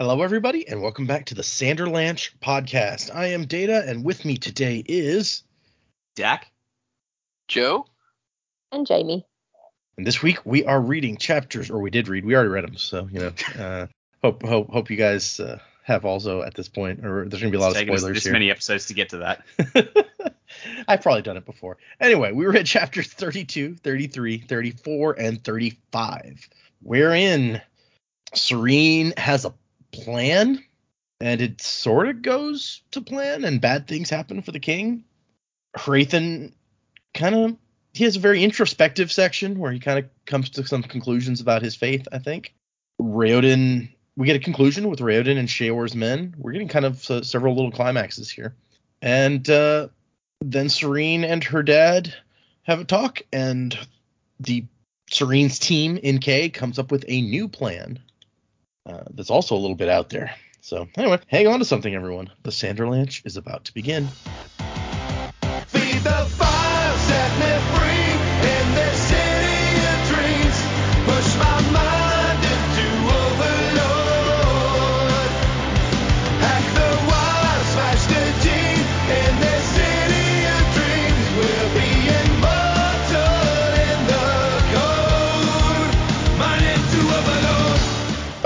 Hello, everybody, and welcome back to the Sanderlanche podcast. I am Data, and with me today is. Dak? Joe? And Jamie. And this week we are reading chapters, or we did read. We already read them, so you know. Uh, hope hope hope you guys uh, have also at this point, or there's gonna be a lot It's of taken us spoilers this here. many episodes to get to that. I've probably done it before. Anyway, we read chapters 32, 33, 34, and 35, wherein Sarene has a plan, and it sort of goes to plan, and bad things happen for the king. Hrathen kind of he has a very introspective section where he kind of comes to some conclusions about his faith. I think Raoden. We get a conclusion with Raoden and Shaor's men. We're getting kind of uh, several little climaxes here, and uh, then Sarene and her dad have a talk, and the Sarene's team in Kae comes up with a new plan uh, that's also a little bit out there. So anyway, hang on to something, everyone. The Sanderlanche is about to begin.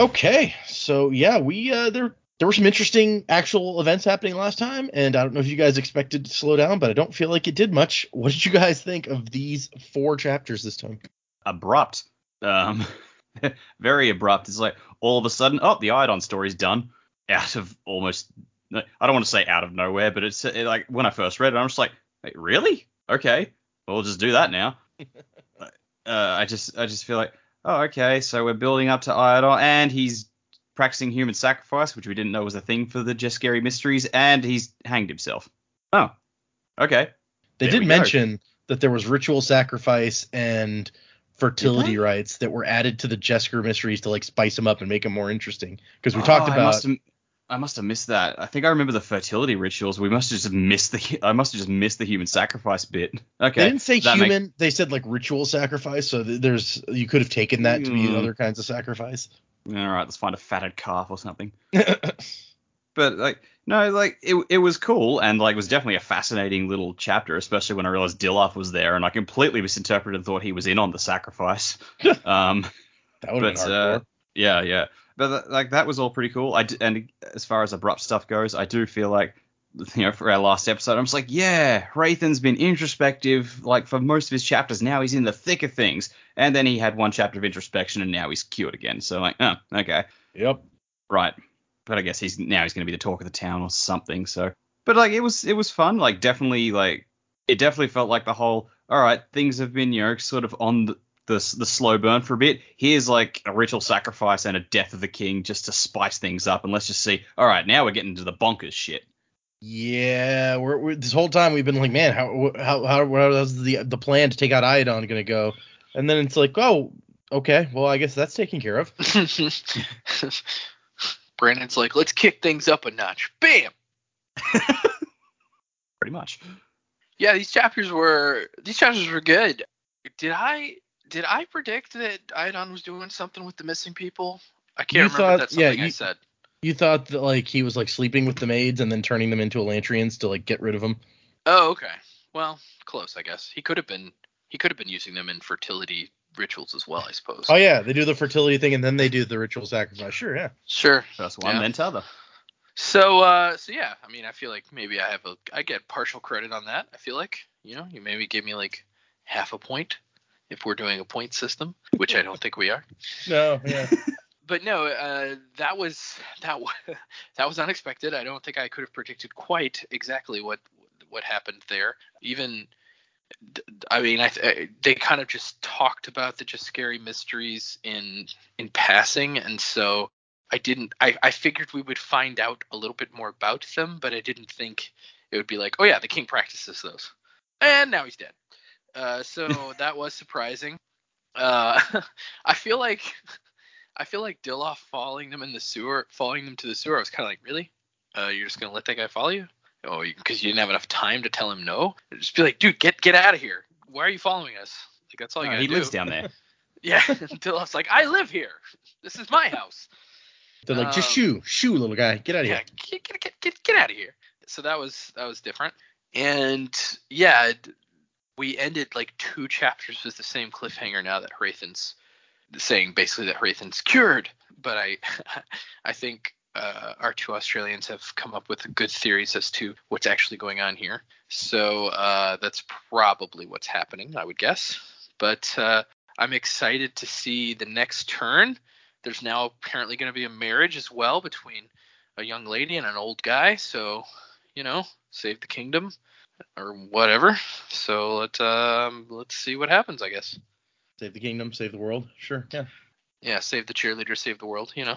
Okay, so yeah, we uh, there there were some interesting actual events happening last time, and I don't know if you guys expected to slow down, but I don't feel like it did much. What did you guys think of these four chapters this time? abrupt. Um, very abrupt. It's like all of a sudden, oh, the Iadon story's done. Out of almost, I don't want to say out of nowhere, but it's it, like when I first read it, I'm just like, Wait, really? Okay, we'll just do that now. uh, I just, I just feel like, oh, okay, so we're building up to Iadon, and he's practicing human sacrifice, which we didn't know was a thing for the Jesker Mysteries, and he's hanged himself. Oh, okay. They There did mention that there was ritual sacrifice and fertility rites that were added to the Jesker mysteries to like spice them up and make them more interesting. Because we Oh, talked I about must, have, I must have missed that. I think I remember the fertility rituals. We must have just missed the. I must have just missed the human sacrifice bit. Okay. they didn't say human, they said like ritual sacrifice. So there's you could have taken that to be Mm. other kinds of sacrifice. All right, let's find a fatted calf or something. But like, no, like it, it was cool and like it was definitely a fascinating little chapter, especially when I realized Dilaf was there and I completely misinterpreted and thought he was in on the sacrifice. um, that would have been uh, yeah, yeah. But like that was all pretty cool. I d- and as far as abrupt stuff goes, I do feel like you know for our last episode, I'm just like, yeah, Hrathen's been introspective like for most of his chapters. Now he's in the thick of things, and then he had one chapter of introspection, and now he's cured again. So like, oh, okay, Yep. right. But I guess he's now he's going to be the talk of the town or something. So, but like it was it was fun. Like definitely like it definitely felt like the whole all right things have been you know sort of on the the, the slow burn for a bit. Here's like a ritual sacrifice and a death of the king just to spice things up, and let's just see. All right, now we're getting into the bonkers shit. Yeah, we're, we're this whole time we've been like, man, how how how how's the the plan to take out Iadon gonna go? And then it's like, oh, okay, well I guess that's taken care of. Brandon's like, let's kick things up a notch. Bam! Pretty much. Yeah, these chapters were these chapters were good. Did I did I predict that Iadon was doing something with the missing people? I can't You remember thought- if that's yeah, something I you- said. You thought that like he was like sleeping with the maids and then turning them into Elantrians to like get rid of them. Oh, okay. Well, close, I guess. He could have been he could have been using them in fertility rituals as well, I suppose. Oh yeah, they do the fertility thing and then they do the ritual sacrifice. Sure, yeah. Sure. First one, Yeah. then t'other. So uh so yeah, I mean I feel like maybe I have a I get partial credit on that. I feel like, you know, you maybe give me like half a point if we're doing a point system, which I don't think we are. No, yeah. But no, uh that was that was that was unexpected. I don't think I could have predicted quite exactly what what happened there. Even I mean, I th- they kind of just talked about the Jesker mysteries in in passing, and so I didn't. I I figured we would find out a little bit more about them, but I didn't think it would be like, oh yeah, the king practices those, and now he's dead. Uh, so that was surprising. Uh, I feel like I feel like Dilaf falling them in the sewer, falling them to the sewer. I was kind of like, really? Uh, you're just gonna let that guy follow you? Oh, because you, didn't have enough time to tell him no. Just be like, dude, get get out of here. Why are you following us? Like that's all you gotta he do. lives down there. Yeah, Dilaf's like, I live here. This is my house. They're like, just Um, shoo, shoo, little guy, get out of yeah, here. get get get get, get out of here. So that was that was different. And yeah, we ended like two chapters with the same cliffhanger now that Hrathen's saying basically that Hrathen's cured. But I I think uh, our two Australians have come up with good theories as to what's actually going on here. So uh, that's probably what's happening, I would guess. But uh, I'm excited to see the next turn. There's now apparently going to be a marriage as well between a young lady and an old guy. So, you know, save the kingdom or whatever. So let um let's see what happens. I guess. Save the kingdom, save the world. Sure, yeah. Yeah, save the cheerleader, save the world. You know.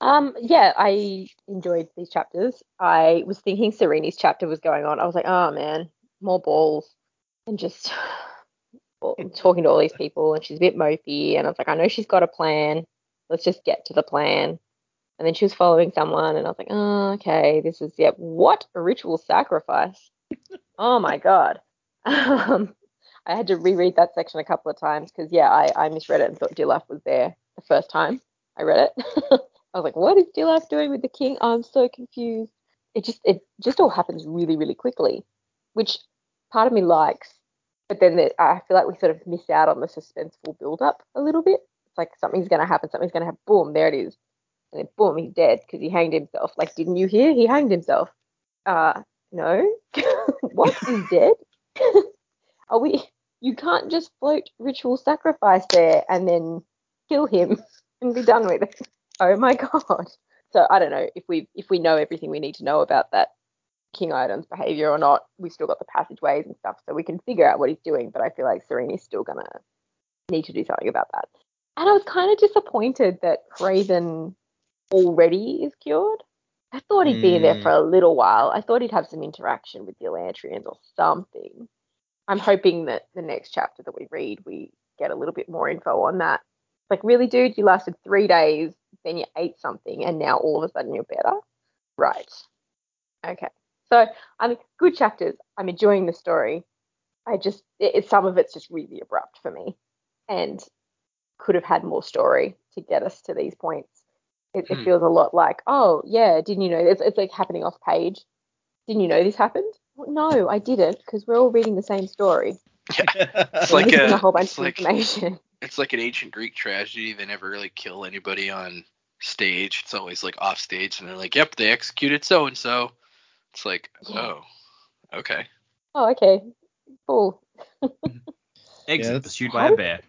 Um, yeah, I enjoyed these chapters. I was thinking Sarene's chapter was going on. I was like, oh man, more balls, and just talking to all these people, and she's a bit mopey, and I was like, I know she's got a plan. Let's just get to the plan. And then she was following someone, and I was like, oh, okay, this is yeah, what a ritual sacrifice. Oh my god. Um, I had to reread that section a couple of times because yeah, I, I misread it and thought Dilaf was there the first time I read it. I was like, what is Dilaf doing with the king? I'm so confused. It just it just all happens really, really quickly, which part of me likes. But then the, I feel like we sort of miss out on the suspenseful build up a little bit. It's like something's going to happen, something's going to happen. Boom, there it is. And then boom, he's dead because he hanged himself. Like, didn't you hear? He hanged himself. Uh, no. what? He's dead? Are we? You can't just float ritual sacrifice there and then kill him and be done with it. Oh my god. So I don't know if we if we know everything we need to know about that King Iron's behavior or not. We've still got the passageways and stuff, so we can figure out what he's doing. But I feel like Sarene Sarene's still gonna need to do something about that. And I was kind of disappointed that Raven already is cured. I thought he'd be there Mm. for a little while. I thought he'd have some interaction with the Elantrians or something. I'm hoping that the next chapter that we read, we get a little bit more info on that. Like, really, dude, you lasted three days, then you ate something, and now all of a sudden you're better? Right. Okay. So, I mean, good chapters. I'm enjoying the story. I just, it, it- some of it's just really abrupt for me and could have had more story to get us to these points. It, it Hmm. feels a lot like, oh, yeah, didn't you know? It's, it's like happening off page. Didn't you know this happened? Well, no, I didn't because we're all reading the same story. It's like a- a whole bunch it's of like- information. It's like an ancient Greek tragedy. They never really kill anybody on stage. It's always like off stage, and they're like, "Yep, they executed so and so." It's like, Yeah. oh, okay. Oh, okay. Cool. Exit that's- pursued by a did- bear.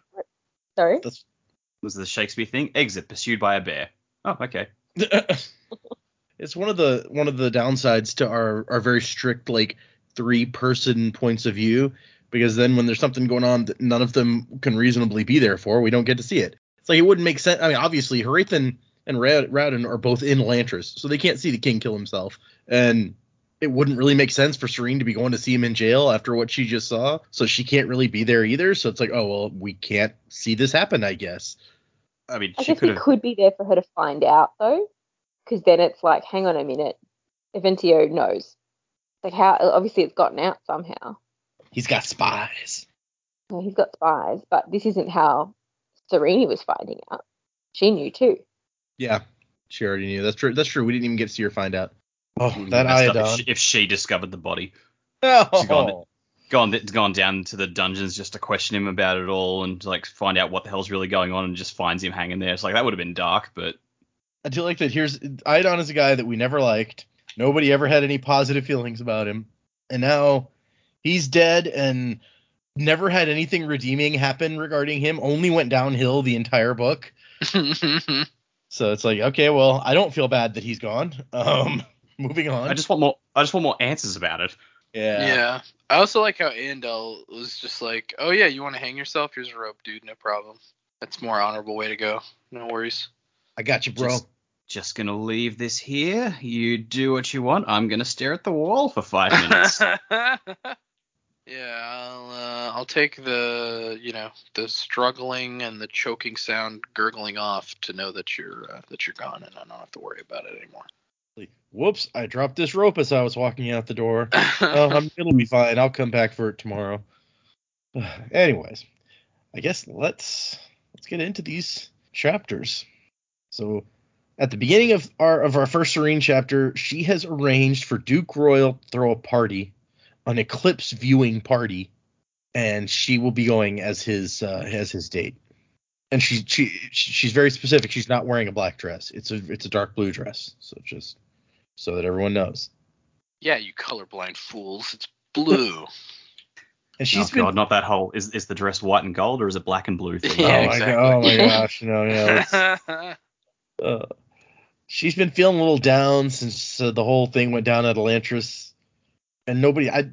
Sorry. That's Was the Shakespeare thing? Exit pursued by a bear. Oh, okay. it's one of the one of the downsides to our our very strict like three person points of view because then when there's something going on that none of them can reasonably be there for, we don't get to see it. It's like it wouldn't make sense. I mean, obviously, Hrathen and Ra- Raoden are both in Lantras, so they can't see the king kill himself, and it wouldn't really make sense for Sarene to be going to see him in jail after what she just saw. So she can't really be there either. So it's like, oh well, we can't see this happen, I guess. I mean, I she guess could we have. could be there for her to find out though, because then it's like, hang on a minute, Eventeo knows. Like how obviously it's gotten out somehow. He's got spies. Well, he's got spies, but this isn't how Sarene was finding out. She knew too. Yeah, she already knew. That's true. That's true. We didn't even get to see her find out. Oh, that be messed up iodine. If she, if she discovered the body, Oh. She's gone. Gone gone down to the dungeons just to question him about it all and like find out what the hell's really going on and just finds him hanging there. It's like that would have been dark, but I do like that. Here's Iadon is a guy that we never liked. Nobody ever had any positive feelings about him, and now he's dead and never had anything redeeming happen regarding him. Only went downhill the entire book. So it's like, okay, well, I don't feel bad that he's gone. Um, moving on. I just want more. I just want more answers about it. Yeah. yeah. I also like how Eondel was just like, "Oh yeah, you want to hang yourself? Here's a rope, dude. No problem. That's a more honorable way to go. No worries." I got you, bro. Just, just gonna leave this here. You do what you want. I'm gonna stare at the wall for five minutes. yeah, I'll uh, I'll take the you know the struggling and the choking sound gurgling off to know that you're uh, that you're gone and I don't have to worry about it anymore. Whoops! I dropped this rope as I was walking out the door. I'm, it'll be fine. I'll come back for it tomorrow. Anyways, I guess let's let's get into these chapters. So At the beginning of our of our first Sarene chapter, she has arranged for Duke Royal to throw a party, an eclipse viewing party, and she will be going as his uh, as his date. And she she she's very specific. She's not wearing a black dress. It's a it's a dark blue dress. So just so that everyone knows. Yeah, you colorblind fools. It's blue. And she's oh been god, not that whole. Is is the dress white and gold or is it black and blue? Thing? Yeah, oh my exactly. god, oh my gosh, no, no. uh, she's been feeling a little down since uh, the whole thing went down at Elantris, and nobody. I,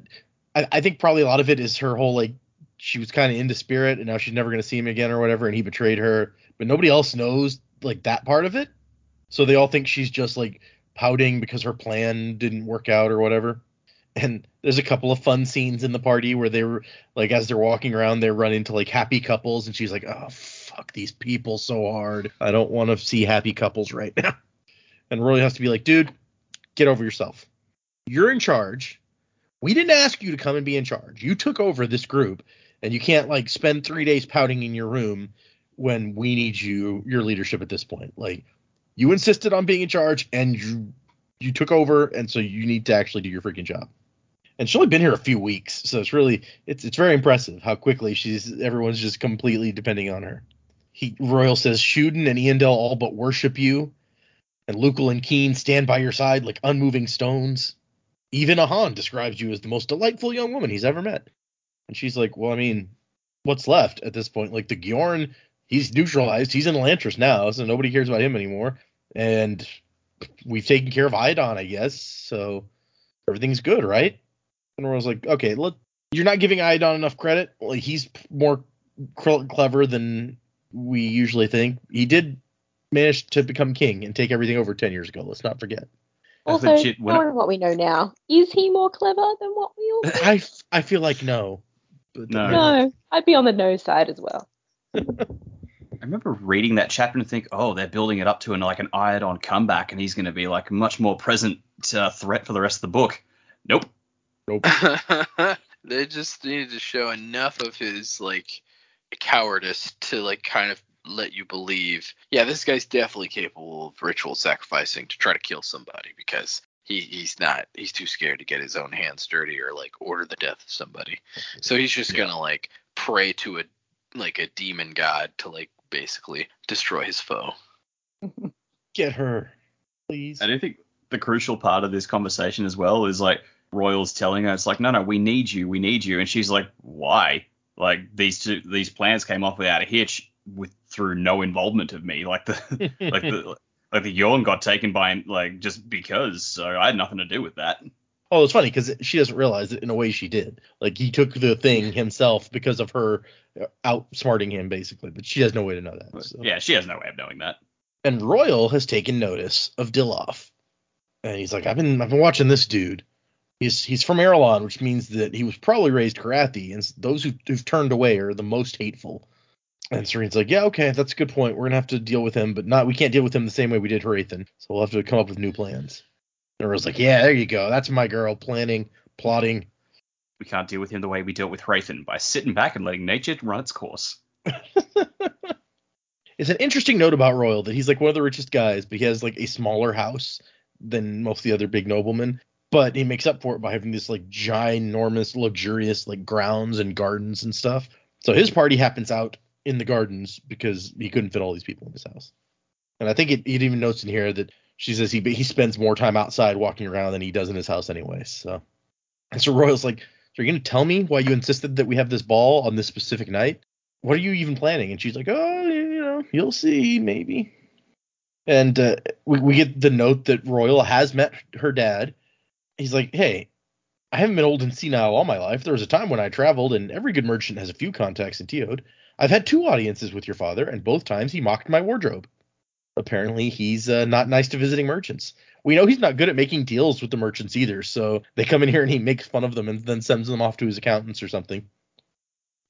I, I think probably a lot of it is her whole like she was kind of into Spirit, and now she's never gonna see him again or whatever, and he betrayed her. But nobody else knows like that part of it, so they all think she's just like pouting because her plan didn't work out or whatever. And there's a couple of fun scenes in the party where they were like as they're walking around, they run into like happy couples, and she's like, "Oh fuck these people so hard. I don't want to see happy couples right now." And Roy has to be like, "Dude, get over yourself. You're in charge. We didn't ask you to come and be in charge. You took over this group, and you can't like spend three days pouting in your room when we need you, your leadership at this point. Like, you insisted on being in charge, and you you took over, and so you need to actually do your freaking job." and she's only been here a few weeks, so it's really it's it's very impressive how quickly she's everyone's just completely depending on her. He Royal says Shuden and Eondel all but worship you, and Lukel and Kiin stand by your side like unmoving stones. Even Ahan describes you as the most delightful young woman he's ever met. And she's like, Well, I mean, what's left at this point? Like the Gyorn, he's neutralized, he's in Elantris now, so nobody cares about him anymore. And we've taken care of Iadon, I guess, so everything's good, right? And I was like, okay, look, you're not giving Iadon enough credit. Well, he's more cl- clever than we usually think. He did manage to become king and take everything over 10 years ago. Let's not forget. Also, legit- when I- knowing what we know now, is he more clever than what we all think? I, f- I feel like no. But No. no, I'd be on the no side as well. I remember reading that chapter and think, oh, they're building it up to an like an Iadon comeback, and he's going to be like much more present uh, threat for the rest of the book. Nope. Nope. they just needed to show enough of his like cowardice to like kind of let you believe, yeah, this guy's definitely capable of ritual sacrificing to try to kill somebody because he he's not he's too scared to get his own hands dirty or like order the death of somebody. So he's just Yeah. gonna like pray to a like a demon god to like basically destroy his foe. Get her, please. I do think the crucial part of this conversation as well is like Royals telling her, it's like, no, no, we need you, we need you, and she's like, why? Like these two, these plans came off without a hitch, with through no involvement of me. Like the like the like the Gyorn got taken by him, like just because. So I had nothing to do with that. Oh, it's funny because she doesn't realize it in a way she did. Like he took the thing himself because of her uh, outsmarting him, basically. But she has no way to know that. so. Yeah, she has no way of knowing that. And Royal has taken notice of Dilaf, and he's like, I've been I've been watching this dude. He's he's from Arelon, which means that he was probably raised Karathi, and those who, who've turned away are the most hateful. And Sarene's like, yeah, okay, that's a good point. We're gonna have to deal with him, but not we can't deal with him the same way we did Hrathen. So we'll have to come up with new plans. And Royal's like, yeah, there you go. That's my girl planning, plotting. We can't deal with him the way we dealt with Hrathen by sitting back and letting nature run its course. It's an interesting note about Royal that he's like one of the richest guys, but he has like a smaller house than most of the other big noblemen. But he makes up for it by having this like ginormous, luxurious like grounds and gardens and stuff. So his party happens out in the gardens because he couldn't fit all these people in his house. And I think it, it even notes in here that she says he he spends more time outside walking around than he does in his house anyway. So, and so Royal's like, "So you're gonna tell me why you insisted that we have this ball on this specific night? What are you even planning?" And she's like, "Oh, you know, you'll see, maybe." And uh, we we get the note that Royal has met her dad. He's like, "Hey, I haven't been old and senile all my life. There was a time when I traveled, and every good merchant has a few contacts in Teod. I've had two audiences with your father, and both times he mocked my wardrobe. Apparently, he's uh, not nice to visiting merchants. We know he's not good at making deals with the merchants either, so they come in here and he makes fun of them and then sends them off to his accountants or something,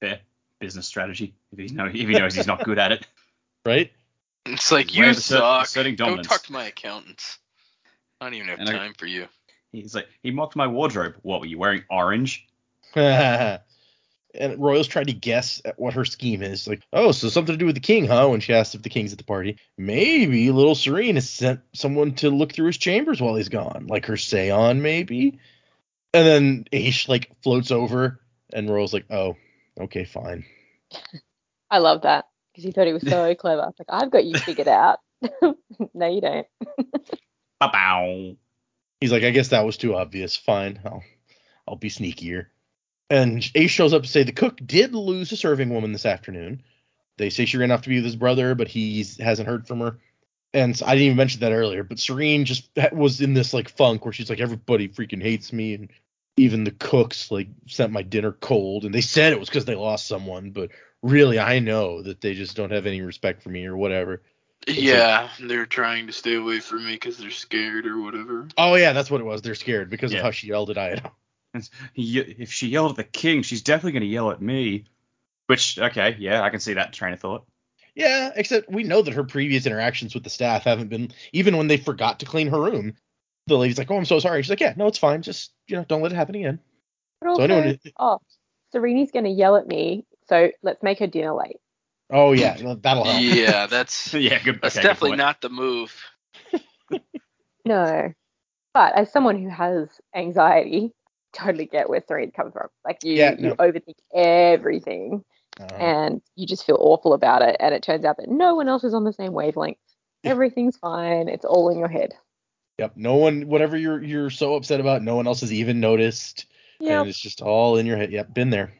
Fair business strategy. If he know if he knows he's not good at it. right? It's like Way you of assert- suck. Go talk to my accountants. I don't even have And I- time for you. He's like, he mocked my wardrobe. What were you wearing? Orange? And And royals tried to guess at what her scheme is. Like, oh, so something to do with the king, huh? When she asked if the king's at the party. Maybe little Sarene has sent someone to look through his chambers while he's gone. Like her Seon, maybe? And then Aish like floats over and Royals like, oh, okay, fine. I love that because he thought he was so clever. Like, I've got you figured out. no, you don't. Ba-bow. He's like, I guess that was too obvious. Fine, I'll I'll be sneakier. And Ace shows up to say the cook did lose a serving woman this afternoon. They say she ran off to be with his brother, but he hasn't heard from her. And so- I didn't even mention that earlier, but Sarene just was in this like funk where she's like, everybody freaking hates me, and even the cooks like sent my dinner cold, and they said it was because they lost someone, but really I know that they just don't have any respect for me or whatever. Yeah, they're trying to stay away from me because they're scared or whatever. Oh yeah, that's what it was. They're scared because Yeah. of how she yelled at Idaho. He- If she yelled at the king, she's definitely going to yell at me. Which, okay, yeah, I can see that train of thought. Yeah, except we know that her previous interactions with the staff haven't been even when they forgot to clean her room. The lady's like, "Oh, I'm so sorry." She's like, "Yeah, no, it's fine. Just you know, don't let it happen again." But So also, anyone- oh, Sarene's going to yell at me, so let's make her dinner late. Oh yeah, that'll help. Yeah, that's yeah, good. that's okay, definitely point. not the move. No. But as someone who has anxiety, totally get where Sarene comes from. Like you, Yeah, you no. overthink everything Uh, and you just feel awful about it. And it turns out that no one else is on the same wavelength. Yeah. Everything's fine. It's all in your head. yep. No one, whatever you're you're so upset about, no one else has even noticed, Yeah. and it's just all in your head. Yep, been there.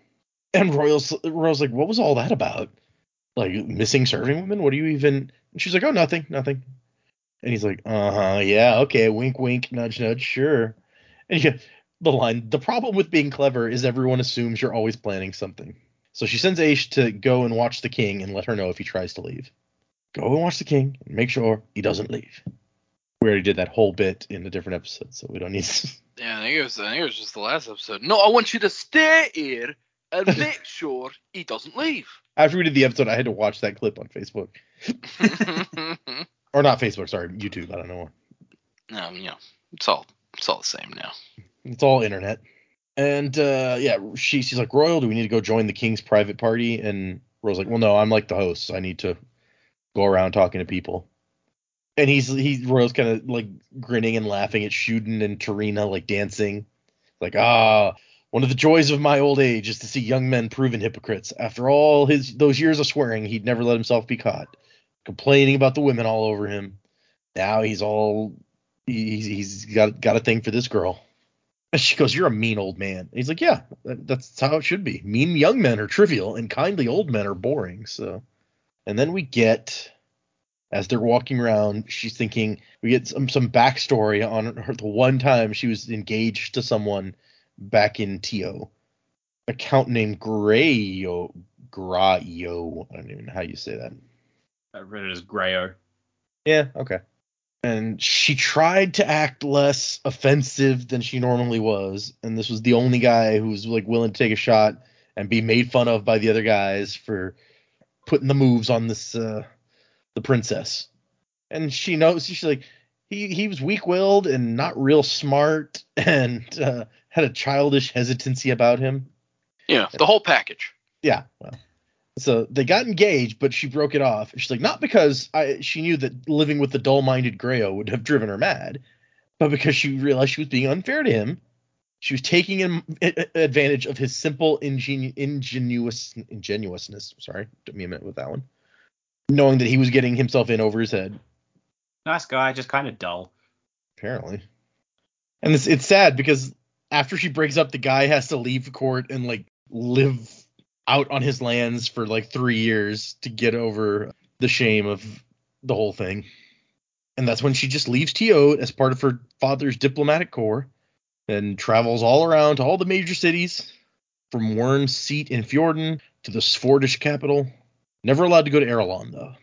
And Royals, Royals like, "What was all that about? Like missing serving women? What do you even?" And she's like, "Oh, nothing, nothing." And he's like, "Uh huh, yeah, okay, wink, wink, nudge, nudge, sure." And you get the line, "The problem with being clever is everyone assumes you're always planning something." So she sends Aish to go and watch the king and let her know if he tries to leave. Go and watch the king and make sure he doesn't leave. We already did that whole bit in a different episode, so we don't need. To... Yeah, I think it was. I think it was just the last episode. No, I want you to stay here and make sure he doesn't leave. After we did the episode, I had to watch that clip on Facebook or not Facebook, sorry, YouTube. I don't know. no, you know, it's all it's all the same now. It's all internet. And uh, yeah, she, she's like, Royal, do we need to go join the king's private party? And Royal's like, well, no, I'm like the host. So I need to go around talking to people. And he's he Royal's kind of like grinning and laughing at Shuden and Torena like dancing. Like, ah, one of the joys of my old age is to see young men proven hypocrites. After all his those years of swearing, he'd never let himself be caught. Complaining about the women all over him. Now he's all he's he's got got a thing for this girl. And she goes, "You're a mean old man." And he's like, "Yeah, that, that's how it should be. Mean young men are trivial, and kindly old men are boring." So, and then we get, as they're walking around, she's thinking we get some some backstory on her the one time she was engaged to someone back in Tio, a count named Graeo Graeo. I don't even know how you say that. I read it as Graeo. Yeah, okay. And she tried to act less offensive than she normally was, and this was the only guy who was like willing to take a shot and be made fun of by the other guys for putting the moves on this uh the princess. And she knows she's like he he was weak-willed and not real smart and uh, had a childish hesitancy about him. Yeah, the whole package. Yeah. Well, so they got engaged, but she broke it off. She's like, not because I she knew that living with the dull-minded Graeo would have driven her mad, but because she realized she was being unfair to him. She was taking him advantage of his simple ingenu- ingenuous ingenuousness. Sorry, took me a minute with that one. Knowing that he was getting himself in over his head, Nice guy, just kind of dull. apparently. And it's it's sad because after she breaks up, the guy has to leave court and like live out on his lands for like three years to get over the shame of the whole thing. And that's when she just leaves Tio as part of her father's diplomatic corps and travels all around to all the major cities, from Wyrn's seat in Fjorden to the Svordish capital. Never allowed to go to Arelon though.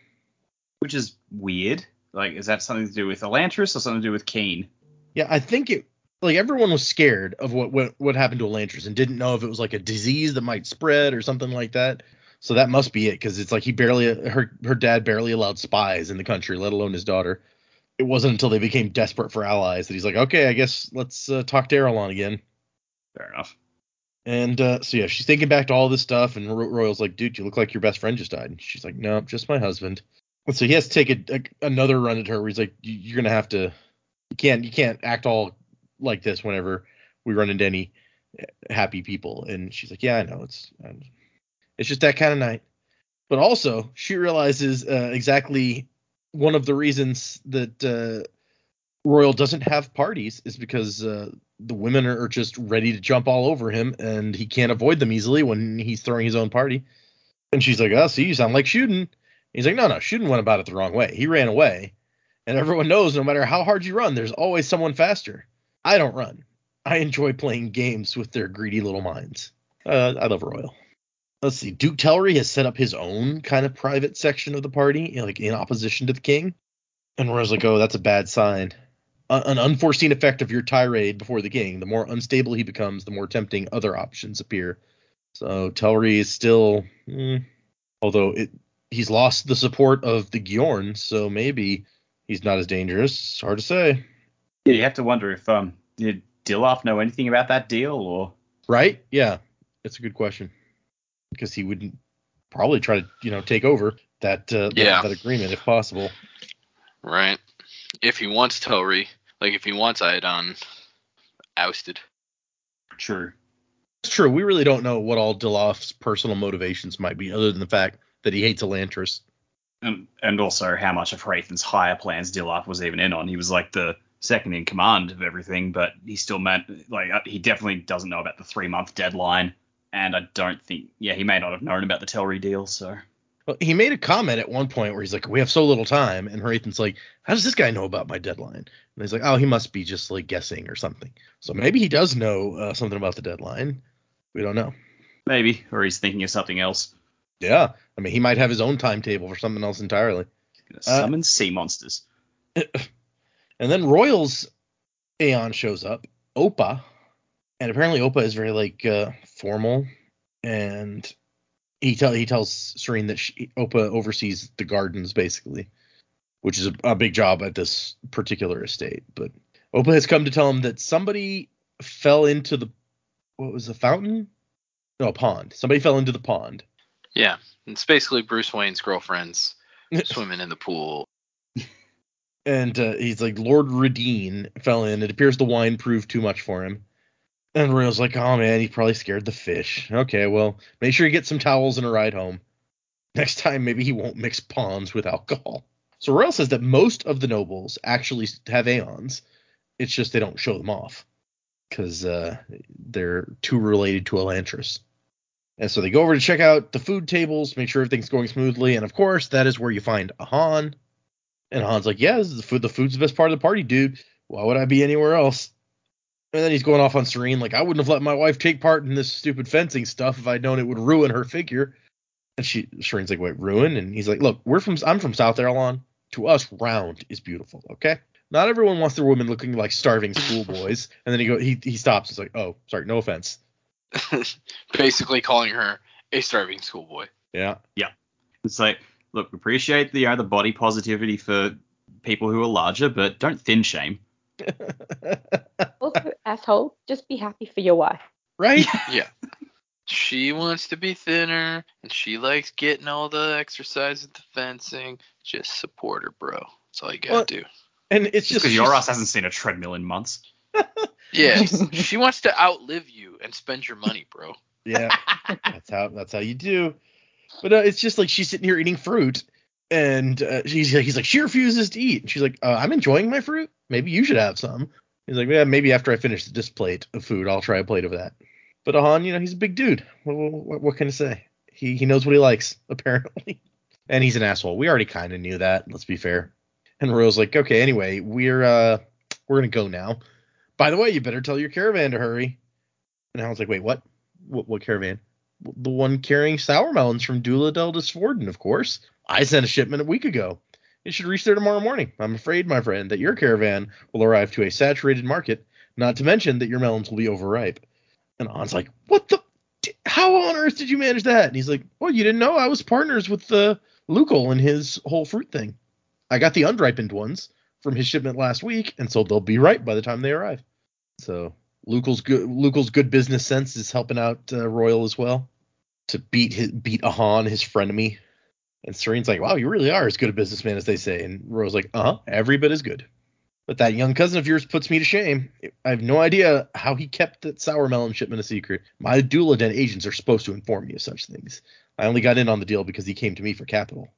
Which is weird. Like, is that something to do with Elantris or something to do with Kiin? Yeah, I think it like everyone was scared of what what, what happened to Elantris and didn't know if it was like a disease that might spread or something like that. So that must be it because it's like he barely her her dad barely allowed spies in the country, let alone his daughter. It wasn't until they became desperate for allies that he's like, okay, I guess let's uh, talk to Arelon again. Fair enough. And uh, so yeah, she's thinking back to all this stuff, and Ro- Royal's like, "Dude, you look like your best friend just died." And she's like, "No, just my husband." And so he has to take a, a, another run at her. Where he's like, "You're gonna have to, you can't, you can't act all like this whenever we run into any uh, happy people." And she's like, "Yeah, I know. It's, it's just that kind of night." But also, she realizes uh, exactly one of the reasons that uh, Royal doesn't have parties is because uh, the women are, just ready to jump all over him, and he can't avoid them easily when he's throwing his own party. And she's like, "Oh, see, you sound like Shuden." He's like, "No, no, Shuden went about it the wrong way. He ran away, and everyone knows no matter how hard you run, there's always someone faster. I don't run. I enjoy playing games with their greedy little minds. Uh, I love Royal." Let's see. Duke Telrii has set up his own kind of private section of the party, like in opposition to the king. And Royal's like, "Oh, that's a bad sign." a- an unforeseen effect of your tirade before the king. The more unstable he becomes, the more tempting other options appear. So Telrii is still, mm, although it, he's lost the support of the Gyorn, so maybe he's not as dangerous. Hard to say, Yeah, you have to wonder if um did Dilaf know anything about that deal or right? Yeah, it's a good question because he would probably try to, you know, take over that uh, that- Yeah. that agreement if possible. Right. If he wants Tory, like if he wants Iadon ousted. true. It's true. We really don't know what all Dilaf's personal motivations might be, other than the fact that he hates Elantris. And, and also how much of Hrathen's higher plans Dilaf was even in on. He was like the second in command of everything, but he still meant like uh, he definitely doesn't know about the three month deadline. And I don't think, yeah, he may not have known about the Telrii deal. So Well, he made a comment at one point where he's like, "We have so little time," and Hrathen's like, "How does this guy know about my deadline?" And he's like, "Oh, he must be just like guessing or something." So maybe he does know uh, something about the deadline. We don't know. maybe, or he's thinking of something else. Yeah, I mean, he might have his own timetable for something else entirely. Gonna Uh, summon sea monsters. And then Royals Seon shows up, Opa, and apparently Opa is very like uh, formal, and he tell he tells Sarene that she, Opa oversees the gardens basically, which is a, a big job at this particular estate. But Opa has come to tell him that somebody fell into the what was the fountain? No, a pond. Somebody fell into the pond. Yeah. It's basically Bruce Wayne's girlfriends swimming in the pool. And uh, he's like Lord Radine fell in. It appears the wine proved too much for him. And Royal's like, oh man, he probably scared the fish. Okay, well, make sure you get some towels and a ride home. Next time, maybe he won't mix ponds with alcohol. So Royal says that most of the nobles actually have Seons. It's just they don't show them off because uh, they're too related to Elantris. And so they go over to check out the food tables, make sure everything's going smoothly. And of course, that is where you find Ahan. And Han's like, yeah, this is the food. The food's the best part of the party, dude. Why would I be anywhere else? And then he's going off on Sarene, like, I wouldn't have let my wife take part in this stupid fencing stuff if I'd known it would ruin her figure. And she, Sarene's like, wait, ruin? And he's like, look, we're from, I'm from South Arelon. To us, round is beautiful, okay? Not everyone wants their women looking like starving schoolboys. and then he go, he he stops. He's like, oh, sorry, no offense. basically calling her a starving schoolboy. Yeah. Yeah, It's like, look, appreciate the you know, the body positivity for people who are larger, but don't thin shame. Also, asshole, just be happy for your wife. right? Yeah. She wants to be thinner and she likes getting all the exercise at the fencing. Just support her, bro. That's all you gotta Well, do. And it's Just just because your ass hasn't seen a treadmill in months. Yeah. she wants to outlive you and spend your money, bro. Yeah, that's how that's how you do. But uh, it's just like she's sitting here eating fruit, and uh, she's he's like she refuses to eat. And she's like, uh, I'm enjoying my fruit. Maybe you should have some. He's like, yeah, maybe after I finish this plate of food, I'll try a plate of that. But Ahan, you know, he's a big dude. What, what, what can I say? He he knows what he likes apparently, and he's an asshole. We already kind of knew that. Let's be fair. And Royal's like, okay, anyway, we're uh we're gonna go now. By the way, you better tell your caravan to hurry. And Alan's like, wait, what? What, what caravan? The one carrying sour melons from Duladel Desforden, of course. I sent a shipment a week ago. It should reach there tomorrow morning. I'm afraid, my friend, that your caravan will arrive to a saturated market, not to mention that your melons will be overripe. And An's like, what the? How on earth did you manage that? And he's like, well, you didn't know I was partners with uh, Lukel and his whole fruit thing. I got the unripened ones from his shipment last week, and so they'll be ripe by the time they arrive. So Lukel's good Lukel's good business sense is helping out uh, Royal as well to beat his beat Ahan, his frenemy. And Sarene's like, "Wow, you really are as good a businessman as they say." And Royal's like, "Uh huh, every bit as good." But that young cousin of yours puts me to shame. I have no idea how he kept that sour melon shipment a secret. My Duladen agents are supposed to inform me of such things. I only got in on the deal because he came to me for capital.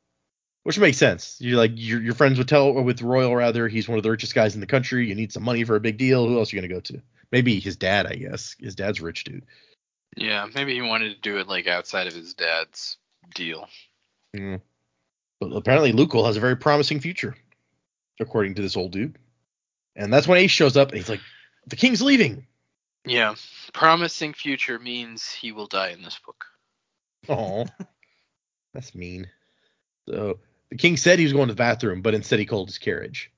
Which makes sense. You're like your your friends would tell with Royal rather. He's one of the richest guys in the country. You need some money for a big deal. Who else are you gonna go to? Maybe his dad, I guess. His dad's a rich dude. Yeah, maybe he wanted to do it like outside of his dad's deal. Mm. But apparently Lukel has a very promising future, according to this old dude. And that's when Ace shows up and he's like, "The king's leaving." Yeah, promising future means he will die in this book. Oh, that's mean. So the king said he was going to the bathroom, but instead he called his carriage.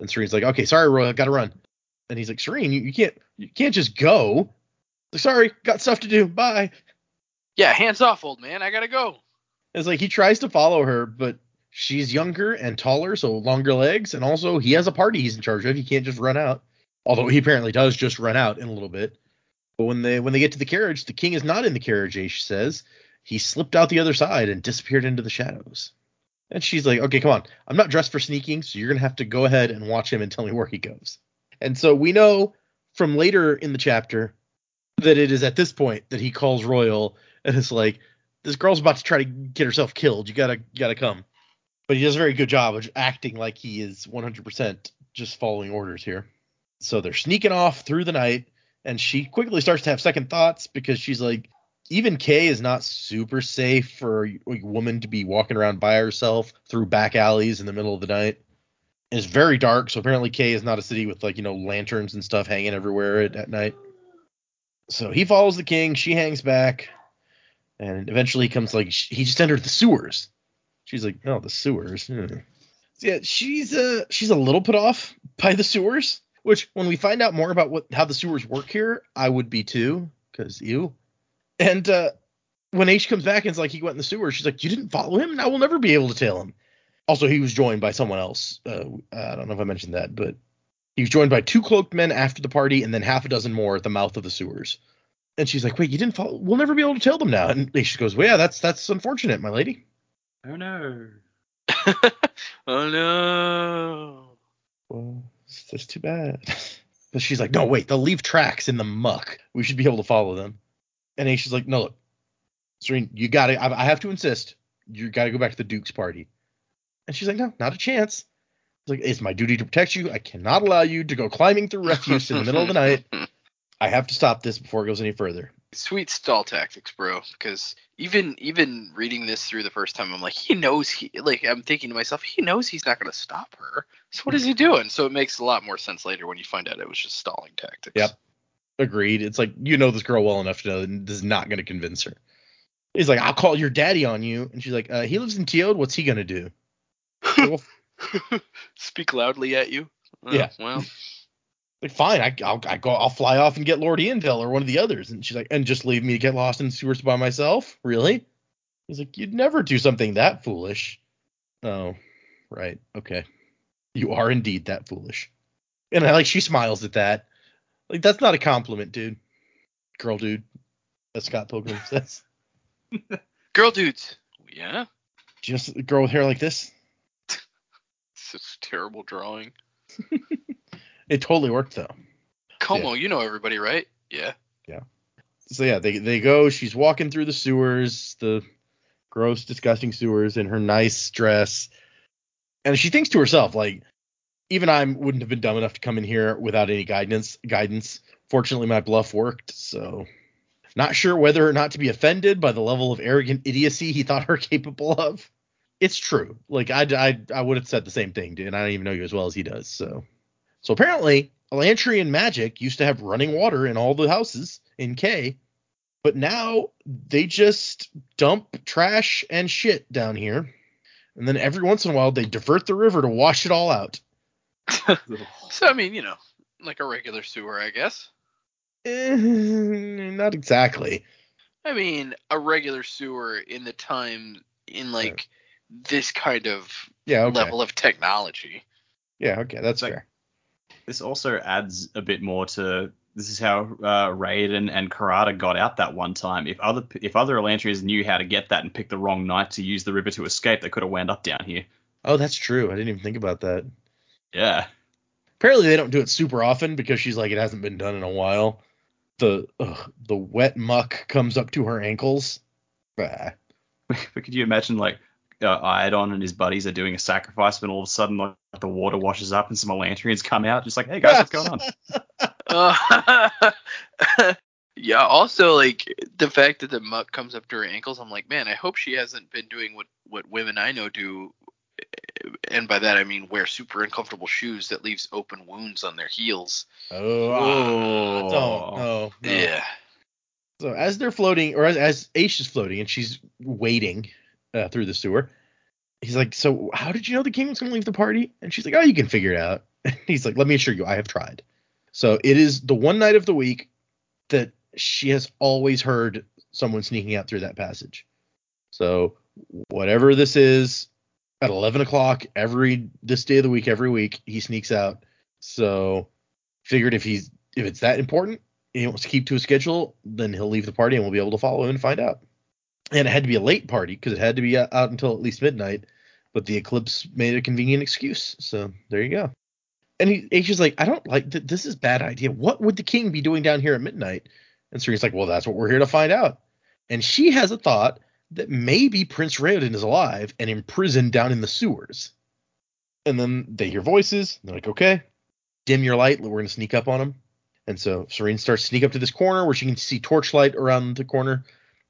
And Sarene's like, "Okay, sorry, Roy, I gotta run." And he's like, "Sarene, you, you can't, you can't just go." Like, sorry, got stuff to do. Bye. Yeah, hands off, old man. I gotta go. It's like he tries to follow her, but she's younger and taller, so longer legs, and also he has a party he's in charge of. He can't just run out. Although he apparently does just run out in a little bit. But when they when they get to the carriage, the king is not in the carriage, Aish says. He slipped out the other side and disappeared into the shadows. And she's like, Okay, come on. I'm not dressed for sneaking, so you're gonna have to go ahead and watch him and tell me where he goes. And so we know from later in the chapter that it is at this point that he calls Royal and it's like, this girl's about to try to get herself killed. You gotta you gotta come. But he does a very good job of acting like he is 100% just following orders here. So they're sneaking off through the night, and she quickly starts to have second thoughts because she's like, even Kae is not super safe for a woman to be walking around by herself through back alleys in the middle of the night. It's very dark, so apparently Kae is not a city with like you know lanterns and stuff hanging everywhere at, at night. So he follows the king. She hangs back, and eventually he comes like he just entered the sewers. She's like, no, the sewers. Hmm. So yeah, she's uh she's a little put off by the sewers. Which when we find out more about what how the sewers work here, I would be too, because you. And uh when H comes back and it's like he went in the sewers, she's like, you didn't follow him. I will never be able to tell him. Also, he was joined by someone else. Uh, I don't know if I mentioned that, but he was joined by two cloaked men after the party, and then half a dozen more at the mouth of the sewers. And she's like, "Wait, you didn't follow? We'll never be able to tell them now." And she goes, "Well, yeah, that's that's unfortunate, my lady." Oh no. oh no. Well, it's just too bad. But she's like, "No, wait, they'll leave tracks in the muck. We should be able to follow them." And Aisha's like, "No, look, Sarene, you got to. I, I have to insist. You got to go back to the Duke's party." And she's like, "No, not a chance." It's like, "It's my duty to protect you. I cannot allow you to go climbing through refuse in the middle of the night. I have to stop this before it goes any further." Sweet stall tactics, bro. Because even even reading this through the first time, I'm like, he knows he like I'm thinking to myself, he knows he's not gonna stop her. So what is he doing? So it makes a lot more sense later when you find out it was just stalling tactics. Yep. Agreed. It's like you know this girl well enough to know that this is not going to convince her. He's like, "I'll call your daddy on you," and she's like, uh, "He lives in Teod. What's he gonna do?" Well, Speak loudly at you. Oh, Yeah. Well, like, fine, I, I'll I go, I'll fly off and get Lord Ianville or one of the others. And she's like, "And just leave me to get lost in the sewers by myself? Really?" He's like, "You'd never do something that foolish." Oh, right, okay. You are indeed that foolish. And I like she smiles at that. Like that's not a compliment, dude. Girl, dude. As Scott Pilgrim says. girl dudes. Yeah. Just a girl with hair like this. It's terrible drawing. It totally worked though. Como, you know everybody, right? Yeah. Yeah. So yeah, they they go. She's walking through the sewers, the gross, disgusting sewers, in her nice dress, and she thinks to herself, like, even I wouldn't have been dumb enough to come in here without any guidance. Guidance. Fortunately, my bluff worked. So, not sure whether or not to be offended by the level of arrogant idiocy he thought her capable of. It's true. Like I I I would have said the same thing, dude. And I don't even know you as well as he does. So, so apparently, Elantrian magic used to have running water in all the houses in Kae, but now they just dump trash and shit down here. And then every once in a while they divert the river to wash it all out. So I mean, you know, like a regular sewer, I guess. Eh, not exactly. I mean, a regular sewer in the time in like this kind of Yeah, okay. level of technology. Yeah, okay, that's Like- fair. This also adds a bit more to this is how uh, Raoden and Karata got out that one time. If other if other Elantrians knew how to get that and picked the wrong night to use the river to escape, they could have wound up down here. Oh, that's true. I didn't even think about that. Yeah. Apparently, they don't do it super often because she's like, it hasn't been done in a while. The ugh, the wet muck comes up to her ankles. Bah. But could you imagine like uh, Iadon and his buddies are doing a sacrifice, and all of a sudden like the water washes up and some Elantrians come out, just like, hey guys, what's going on? Uh, yeah. Also, like the fact that the muck comes up to her ankles, I'm like, man, I hope she hasn't been doing what what women I know do, and by that I mean wear super uncomfortable shoes that leaves open wounds on their heels. Oh, Oh. don't. No, no. Yeah. So as they're floating, or as, as Ashe is floating, and she's wading uh, through the sewer, he's like, "So how did you know the king was going to leave the party?" And she's like, "Oh, you can figure it out." And he's like, "Let me assure you, I have tried." So it is the one night of the week that she has always heard someone sneaking out through that passage. So whatever this is, at 11 o'clock every this day of the week, every week he sneaks out. So figured if he's if it's that important, he wants to keep to a schedule, then he'll leave the party and we'll be able to follow him and find out. And it had to be a late party because it had to be out out until at least midnight. But the eclipse made a convenient excuse. So there you go. And he, like, I don't like th- this is bad idea. What would the king be doing down here at midnight? And Sarene's like, Well, that's what we're here to find out. And she has a thought that maybe Prince Raoden is alive and imprisoned down in the sewers. And then they hear voices. They're like, Okay, dim your light. We're gonna sneak up on him. And so Sarene starts to sneak up to this corner where she can see torchlight around the corner,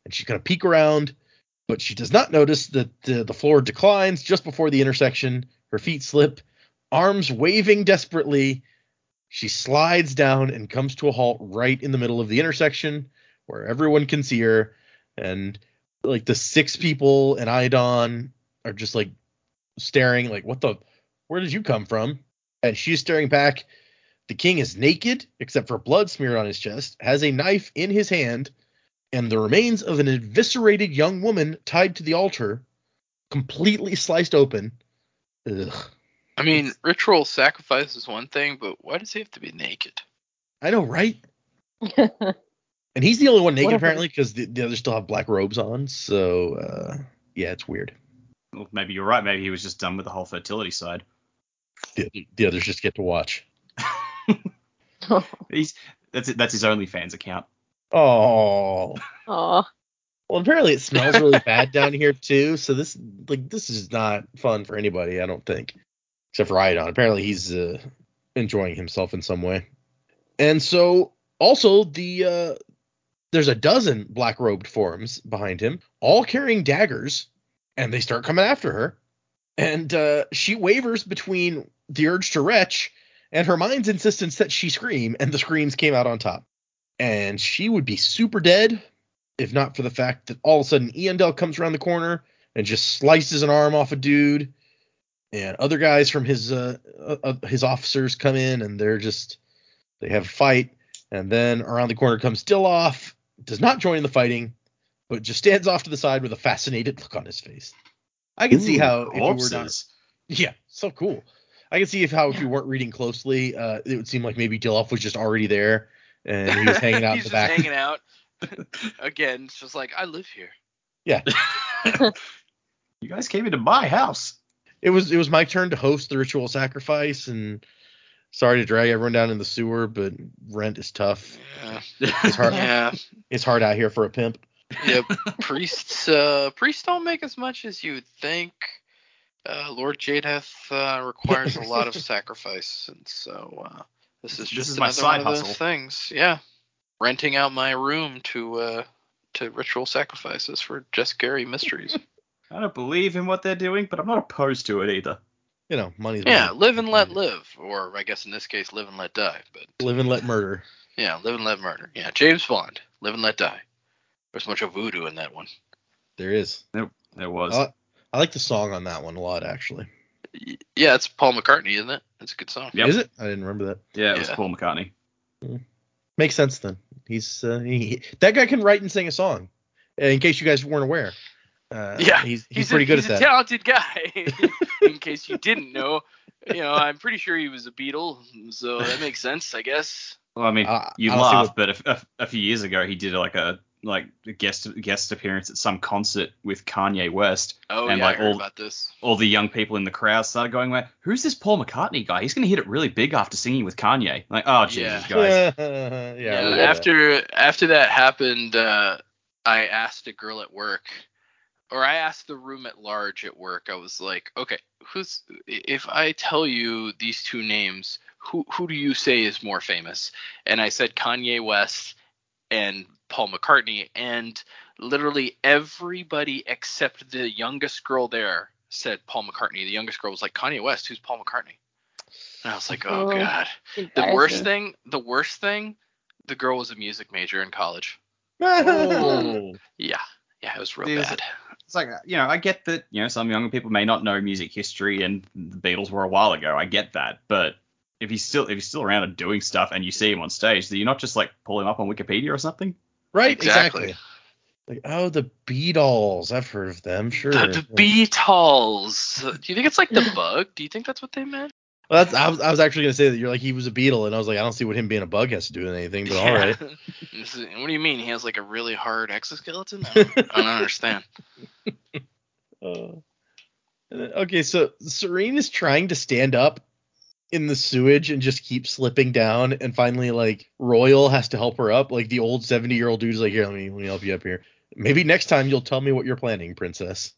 and she's gonna peek around, but she does not notice that the, the floor declines just before the intersection. Her feet slip, arms waving desperately. She slides down and comes to a halt right in the middle of the intersection where everyone can see her. And like the six people and Iadon are just like staring, like, what the, where did you come from? And she's staring back. The king is naked, except for blood smeared on his chest, has a knife in his hand, and the remains of an eviscerated young woman tied to the altar, completely sliced open. Ugh. I mean, ritual sacrifice is one thing, but why does he have to be naked? I know, right? And he's the only one naked Whatever. apparently because the, the others still have black robes on. So uh, yeah, it's weird. Well, maybe you're right. Maybe he was just done with the whole fertility side. The, the others just get to watch. He's that's it, that's his OnlyFans account. Oh. Aw. Well, apparently it smells really bad down here too. So this like this is not fun for anybody, I don't think, except for Iadon. Apparently he's uh, enjoying himself in some way. And so also the uh, there's a dozen black robed forms behind him, all carrying daggers, and they start coming after her. And uh, she wavers between the urge to retch and her mind's insistence that she scream, and the screams came out on top. And she would be super dead if not for the fact that all of a sudden Eondel comes around the corner and just slices an arm off a dude, and other guys from his uh, uh, uh, his officers come in and they're just they have a fight, and then around the corner comes Dilaf, does not join in the fighting, but just stands off to the side with a fascinated look on his face. I can see how if you were not yeah, so cool. I can see if how if you weren't reading closely, uh, it would seem like maybe Dilaf was just already there and he was hanging out in He's the just back. hanging out. Again, it's just like I live here. Yeah, You guys came into my house. it was it was my turn to host the ritual sacrifice, and sorry to drag everyone down in the sewer, but rent is tough. Yeah. It's hard. Yeah. It's hard out here for a pimp. Yep. priests uh priests don't make as much as you would think. Uh, Lord Jaddeth uh, requires a lot of sacrifice, and so uh, this is This just is my another side one of those things. Yeah, renting out my room to uh, to ritual sacrifices for just Jesker mysteries. I don't believe in what they're doing, but I'm not opposed to it either. You know, money's yeah, money. live and let live, or I guess in this case, live and let die. But live and let murder. yeah, live and let murder. Yeah, James Bond, live and let die. There's much of voodoo in that one. There is. There was. Uh, I like the song on that one a lot, actually. Y- Yeah, it's Paul McCartney, isn't it? It's a good song. Yep. Is it? I didn't remember that. yeah, it was yeah. Paul McCartney. Makes sense then. He's uh, he, that guy can write and sing a song. uh, In case you guys weren't aware. Uh, Yeah, he's he's, He's, pretty a, good he's at a that. talented guy. in case you didn't know, you know, I'm pretty sure he was a Beatle, so that makes sense, I guess. Well, I mean, Uh, you I laugh, what- but a, a, a few years ago he did like a like a guest guest appearance at some concert with Kanye West, Oh and yeah, like I heard all about this. all the young people in the crowd started going, "Where who's this Paul McCartney guy? He's gonna hit it really big after singing with Kanye." Like, oh Jesus, Yeah. guys. yeah, Yeah, I that. after after that happened, uh, I asked a girl at work, or I asked the room at large at work. I was like, okay, who's if I tell you these two names, who who do you say is more famous? And I said Kanye West and Paul McCartney, and literally everybody except the youngest girl there said Paul McCartney. The youngest girl was like Kanye West. Who's Paul McCartney? And I was like, oh Oh. god. The Embarrassing. worst thing, the worst thing, the girl was a music major in college. Oh. Yeah, yeah, it was real Dude, it's- bad. It's like you know, I get that you know some younger people may not know music history and the Beatles were a while ago. I get that, but if he's still if he's still around and doing stuff and you see him on stage, do you're not just like pull him up on Wikipedia or something? Right, Exactly. exactly. Like, oh, the Beatles. I've heard of them. Sure. The, the Beatles. Do you think it's like the bug? Do you think that's what they meant? Well, that's, I was, I was actually gonna say that you're like he was a beetle, and I was like, I don't see what him being a bug has to do with anything. But all right. What do you mean? He has like a really hard exoskeleton? I don't, I don't understand. Uh, okay, so Sarene is trying to stand up in the sewage and just keep slipping down, and finally, like Roial has to help her up. Like the old seventy year old dude's like, here, let me let me help you up here. Maybe next time you'll tell me what you're planning, princess.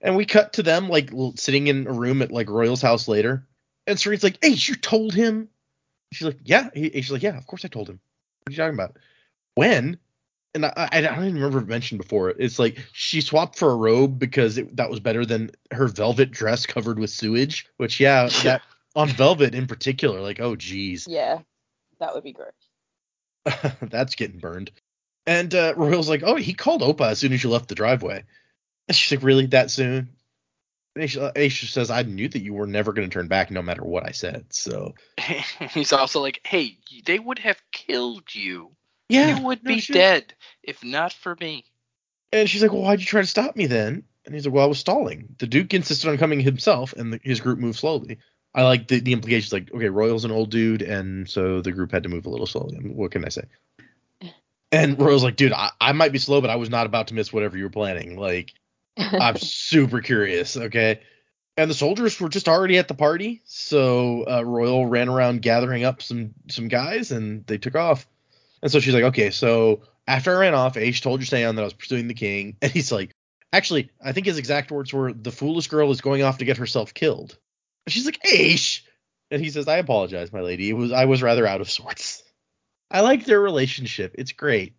And we cut to them like sitting in a room at like Roial's house later, and Sarene's like, hey, you told him? She's like, yeah. He, she's like, yeah, of course I told him. What are you talking about? When? and I, I, I don't even remember mentioned before. It's like she swapped for a robe because it, that was better than her velvet dress covered with sewage. Which, yeah, Yeah. that on velvet in particular, like, oh geez, Yeah, that would be gross. that's getting burned. And uh, Roial's like, oh, he called Opa as soon as you left the driveway. And she's like, really, that soon? And Aisha, Aisha says, I knew that you were never going to turn back no matter what I said. So He's also like, hey, they would have killed you. yeah, you would no be shit. dead if not for me. And she's like, well, why'd you try to stop me then? And he's like, well, I was stalling. The Duke insisted on coming himself, and the, his group moved slowly. I like the, the implications, like, okay, Roial's an old dude, and so the group had to move a little slowly. I mean, what can I say? And Roial's like, dude, I, I might be slow, but I was not about to miss whatever you were planning. Like, I'm super curious, okay? And the soldiers were just already at the party, so uh, Royal ran around gathering up some some guys, and they took off. And so she's like, okay, so after I ran off, Ashe told Yusayan that I was pursuing the king, and he's like, actually, I think his exact words were, the foolish girl is going off to get herself killed. She's like, Ashe, and he says, I apologize, my lady. It was I was rather out of sorts. I like their relationship. It's great.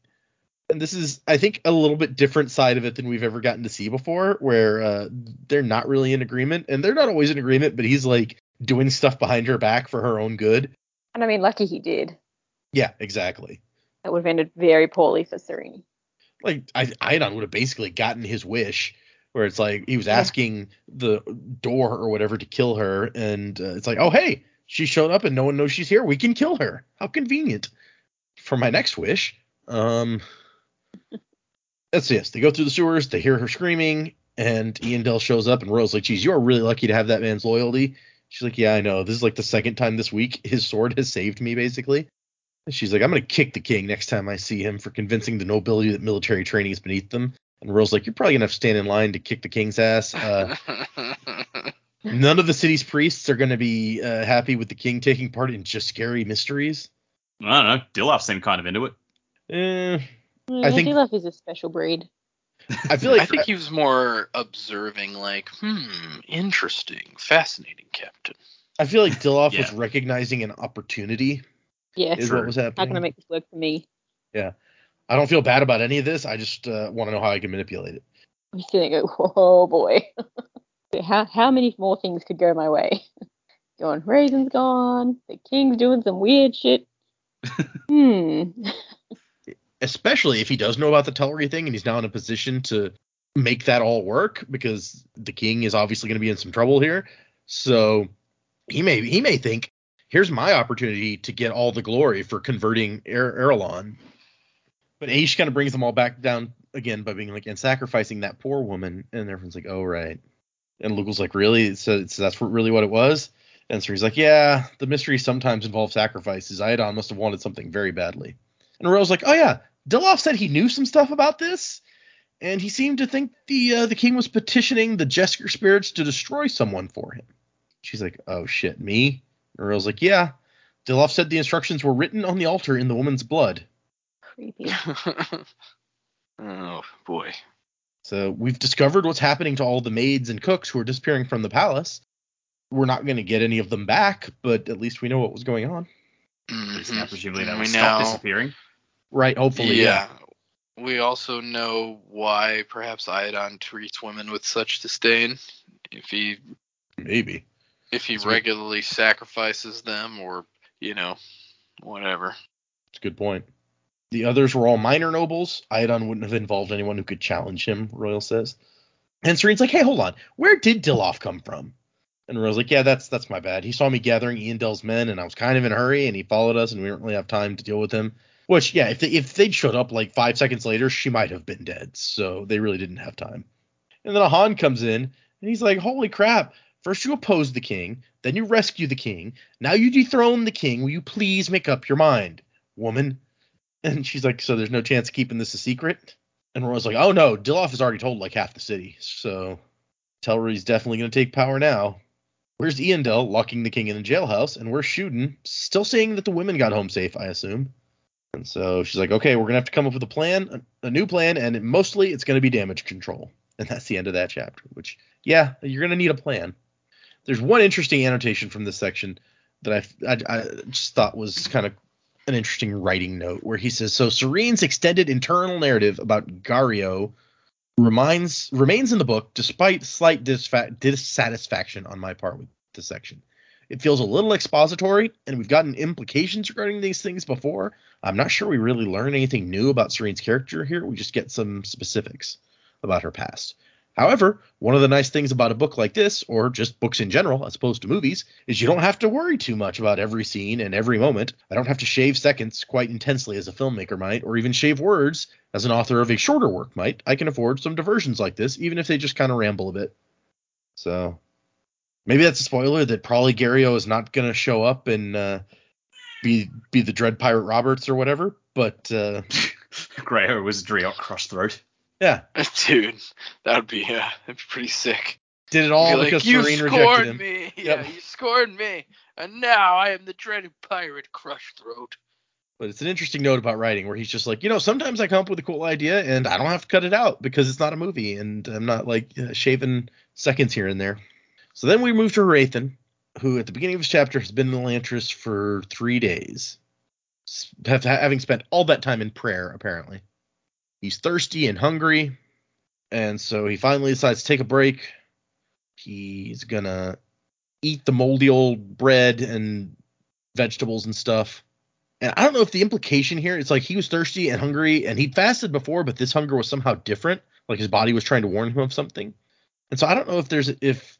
And this is, I think, a little bit different side of it than we've ever gotten to see before, where uh, they're not really in agreement, and they're not always in agreement, but he's like doing stuff behind her back for her own good. and I mean, lucky he did. Yeah, exactly. That would have ended very poorly for Sarene. Like I, Iadon would have basically gotten his wish, where it's like he was asking the door or whatever to kill her, and uh, it's like, oh hey, she showed up and no one knows she's here. We can kill her. How convenient. For my next wish, um, that's yes. They go through the sewers. They hear her screaming, and Eondel shows up, and Roial's like, geez, you are really lucky to have that man's loyalty. She's like, yeah, I know. This is like the second time this week his sword has saved me, basically. And she's like, I'm gonna kick the king next time I see him for convincing the nobility that military training is beneath them. And Roial's like, you're probably gonna have to stand in line to kick the king's ass. Uh, none of the city's priests are gonna be uh, happy with the king taking part in just Jesker mysteries. I don't know. Dilaf seemed kind of into it. Eh, Yeah, think- Dilaf is a special breed. I feel like I think he was more observing, like, hmm, interesting, fascinating, Captain. I feel like Dilaf was recognizing an opportunity Yeah. is True. what was How can I make this work for me? I don't feel bad about any of this. I just uh, want to know how I can manipulate it. I'm just gonna go, oh boy. how how many more things could go my way? Going, Raoden's gone. The king's doing some weird shit. hmm. Especially if he does know about the Telrii thing and he's now in a position to make that all work because the king is obviously going to be in some trouble here. So he may he may think, here's my opportunity to get all the glory for converting er- Arelon. But Ashe kind of brings them all back down again by being like, and sacrificing that poor woman. And everyone's like, oh, right. And Lukel's like, really? So, so that's really what it was? And Sarene's like, yeah, the mystery sometimes involves sacrifices. Iadon must have wanted something very badly. And Aurora's like, oh yeah, Dilaf said he knew some stuff about this, and he seemed to think the uh, the king was petitioning the Jesker spirits to destroy someone for him. She's like, oh shit, me? And Aurora's like, yeah. Dilaf said the instructions were written on the altar in the woman's blood. Creepy. oh boy. So we've discovered what's happening to all the maids and cooks who are disappearing from the palace. We're not going to get any of them back, but at least we know what was going on. At least Mhm. now, presumably that We will stop disappearing. Right, hopefully. yeah. We also know why perhaps Iadon treats women with such disdain. If he Maybe. if he That's what- regularly sacrifices them or, you know, whatever. It's a good point. The others were all minor nobles. Iadon wouldn't have involved anyone who could challenge him, Roial says. And Sarene's like, hey, hold on. Where did Dilaf come from? And Roial's like, yeah, that's that's my bad. He saw me gathering Eondel's men, and I was kind of in a hurry, and he followed us, and we didn't really have time to deal with him. Which, yeah, if they, if they'd showed up like five seconds later, she might have been dead. So they really didn't have time. And then Ahan comes in, and he's like, holy crap. First you oppose the king, then you rescue the king. Now you dethrone the king. Will you please make up your mind, woman? And she's like, so there's no chance of keeping this a secret? And Roy's like, oh no, Dilaf has already told like half the city, so he's definitely going to take power now. Where's Eondel locking the king in a jailhouse? And where's Shuden? Still saying that the women got home safe, I assume. And so she's like, okay, we're going to have to come up with a plan, a, a new plan, and mostly it's going to be damage control. And that's the end of that chapter, which, yeah, you're going to need a plan. There's one interesting annotation from this section that I, I, I just thought was kind of an interesting writing note where he says, "So Sarene's extended internal narrative about Graeo reminds remains in the book despite slight disfa- dissatisfaction on my part with this section. It feels a little expository, and we've gotten implications regarding these things before. I'm not sure we really learn anything new about Sarene's character here. We just get some specifics about her past." However, one of the nice things about a book like this, or just books in general, as opposed to movies, is you don't have to worry too much about every scene and every moment. I don't have to shave seconds quite intensely as a filmmaker might, or even shave words as an author of a shorter work might. I can afford some diversions like this, even if they just kind of ramble a bit. So maybe that's a spoiler that probably Graeo is not going to show up and uh, be be the Dread Pirate Roberts or whatever. But uh, Graeo was Dreok Crushthroat. Yeah, Dude, that would be uh, that'd be pretty sick. did it all Be because you Sarene rejected him. me. Yep. Yeah, you scored me. And now I am the dreaded pirate crush throat. But it's an interesting note about writing where he's just like, you know, sometimes I come up with a cool idea and I don't have to cut it out because it's not a movie and I'm not like uh, shaving seconds here and there. So then we move to Hrathen, who at the beginning of his chapter has been in Elantris for three days, have- having spent all that time in prayer, apparently. He's thirsty and hungry, and so he finally decides to take a break. He's gonna eat the moldy old bread and vegetables and stuff. And I don't know if the implication here it's like he was thirsty and hungry and he'd fasted before, but this hunger was somehow different. Like his body was trying to warn him of something. And so I don't know if there's if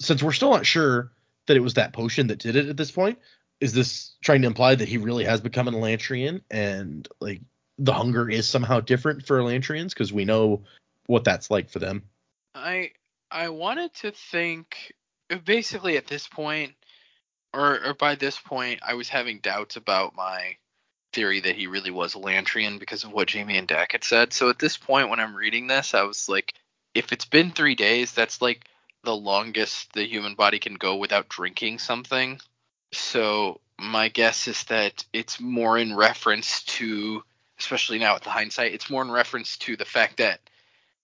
since we're still not sure that it was that potion that did it at this point, is this trying to imply that he really has become an Elantrian and like the hunger is somehow different for Elantrians because we know what that's like for them. I I wanted to think basically at this point or or by this point I was having doubts about my theory that he really was Lantrian because of what Jamie and Dak had said. So at this point when I'm reading this, I was like, if it's been three days, that's like the longest the human body can go without drinking something. So my guess is that it's more in reference to especially now with the hindsight, it's more in reference to the fact that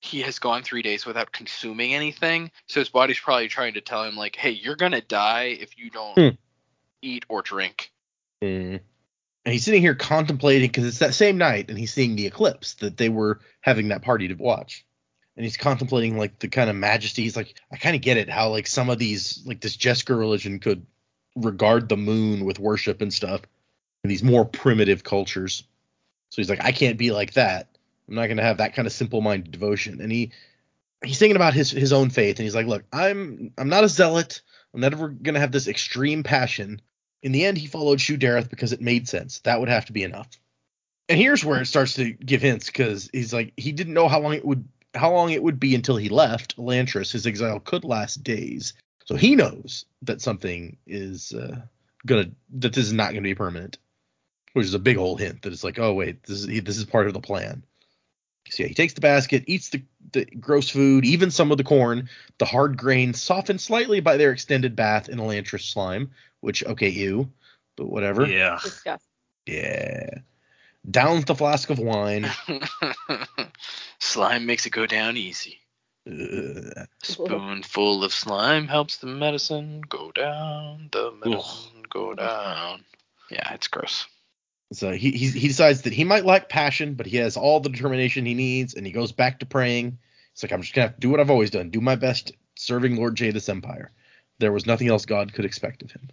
he has gone three days without consuming anything. So his body's probably trying to tell him like, hey, you're gonna die if you don't Hmm. eat or drink. And he's sitting here contemplating because it's that same night and he's seeing the eclipse that they were having that party to watch. And he's contemplating like the kind of majesty. He's like, I kind of get it how like some of these like this Jesker religion could regard the moon with worship and stuff in these more primitive cultures. So he's like, I can't be like that. I'm not gonna have that kind of simple-minded devotion. And he he's thinking about his his own faith and he's like, look, I'm I'm not a zealot. I'm never gonna have this extreme passion. In the end, he followed Shu-Dereth because it made sense. That would have to be enough. And here's where it starts to give hints because he's like he didn't know how long it would how long it would be until he left Elantris. His exile could last days. So he knows that something is uh, gonna that this is not gonna be permanent, which is a big old hint that it's like, oh wait, this is this is part of the plan. So yeah, he takes the basket, eats the, the gross food, even some of the corn, the hard grain, softened slightly by their extended bath in Elantris slime, which okay, ew, but whatever. Yeah. Disgusting. Yeah. Downs the flask of wine. slime makes it go down easy. Ugh. Spoonful of slime helps the medicine go down. The medicine go down. Yeah, it's gross. So he he he decides that he might lack passion, but he has all the determination he needs, and he goes back to praying. He's like, I'm just gonna have to do what I've always done, do my best serving Lord Jaddeth's Empire. There was nothing else God could expect of him.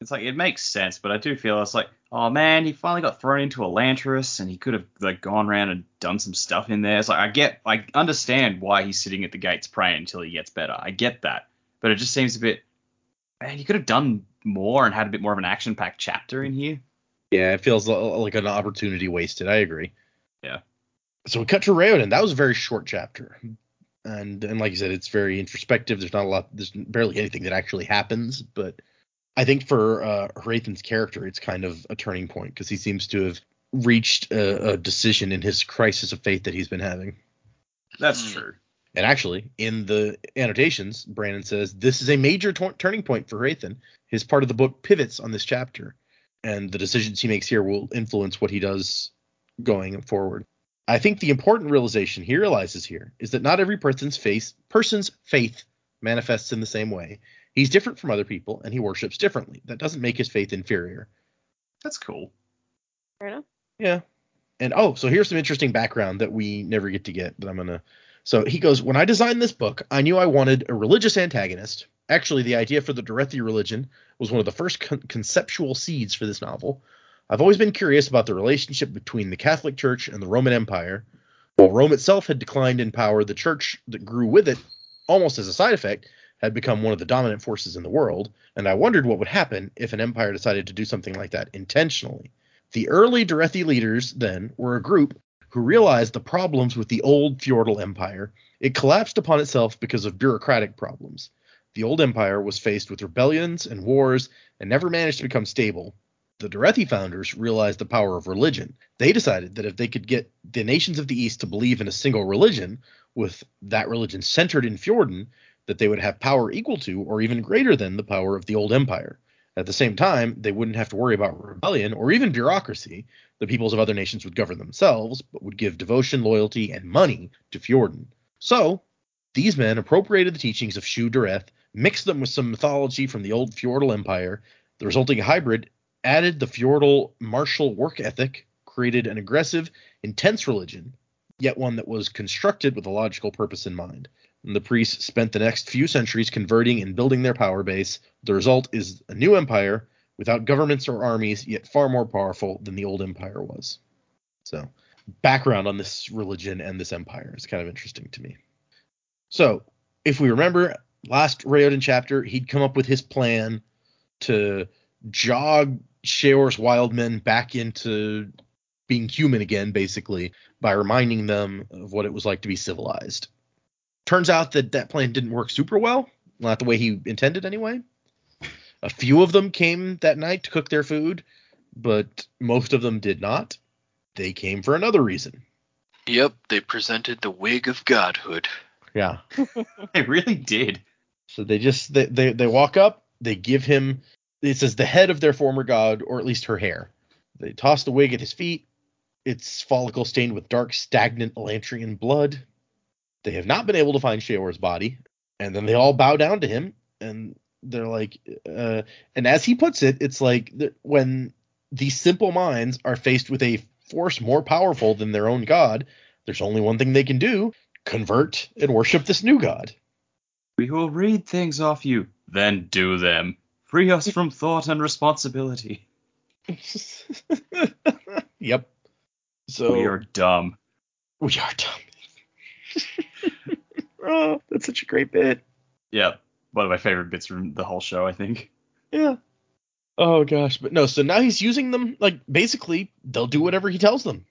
It's like it makes sense, but I do feel it's like, oh man, he finally got thrown into Elantris, and he could have like gone around and done some stuff in there. It's like I get, I understand why he's sitting at the gates praying until he gets better. I get that, but it just seems a bit. Man, he could have done more and had a bit more of an action-packed chapter in here. Yeah, it feels like an opportunity wasted. I agree. Yeah. So we cut to Raoden. That was a very short chapter, and and like you said, it's very introspective. There's not a lot. There's barely anything that actually happens, but I think for uh, Hrathen's character, it's kind of a turning point because he seems to have reached a, a decision in his crisis of faith that he's been having. That's Hmm. true. And actually, in the annotations, Brandon says this is a major tor- turning point for Hrathen. His part of the book pivots on this chapter, and the decisions he makes here will influence what he does going forward. I think the important realization he realizes here is that not every person's face person's faith manifests in the same way. He's different from other people, and he worships differently. That doesn't make his faith inferior. That's cool. Fair enough. Yeah. And oh, so here's some interesting background that we never get to get that I'm gonna. So he goes, when I designed this book, I knew I wanted a religious antagonist. Actually, the idea for the Derethi religion was one of the first con- conceptual seeds for this novel. I've always been curious about the relationship between the Catholic Church and the Roman Empire. While Rome itself had declined in power, the church that grew with it, almost as a side effect, had become one of the dominant forces in the world, and I wondered what would happen if an empire decided to do something like that intentionally. The early Derethi leaders, then, were a group who realized the problems with the old feudal empire. It collapsed upon itself because of bureaucratic problems. The old empire was faced with rebellions and wars and never managed to become stable. The Derethi founders realized the power of religion. They decided that if they could get the nations of the East to believe in a single religion, with that religion centered in Fjorden, that they would have power equal to or even greater than the power of the old empire. At the same time, they wouldn't have to worry about rebellion or even bureaucracy. The peoples of other nations would govern themselves, but would give devotion, loyalty, and money to Fjorden. So, these men appropriated the teachings of Shu-Dereth, mixed them with some mythology from the old feudal empire. The resulting hybrid added the feudal martial work ethic, created an aggressive, intense religion, yet one that was constructed with a logical purpose in mind. And the priests spent the next few centuries converting and building their power base. The result is a new empire without governments or armies, yet far more powerful than the old empire was. So, background on this religion and this empire is kind of interesting to me. So, if we remember last Raoden chapter, he'd come up with his plan to jog Shaor's wildmen back into being human again, basically, by reminding them of what it was like to be civilized. Turns out that that plan didn't work super well, not the way he intended anyway. A few of them came that night to cook their food, but most of them did not. They came for another reason. Yep, they presented the wig of godhood. Yeah. They really did. So they just they, they they walk up, they give him it says the head of their former god, or at least her hair. They toss the wig at his feet. It's follicle stained with dark, stagnant Elantrian blood. They have not been able to find Shaor's body, and then they all bow down to him, and they're like, uh, and as he puts it, it's like th- when these simple minds are faced with a force more powerful than their own god, there's only one thing they can do: convert and worship this new god. We will read things off you, then do them. Free us from thought and responsibility. yep. So we are dumb. we are dumb. oh, that's such a great bit. Yeah, one of my favorite bits from the whole show, I think. Yeah. Oh gosh, but no. So now he's using them like basically they'll do whatever he tells them.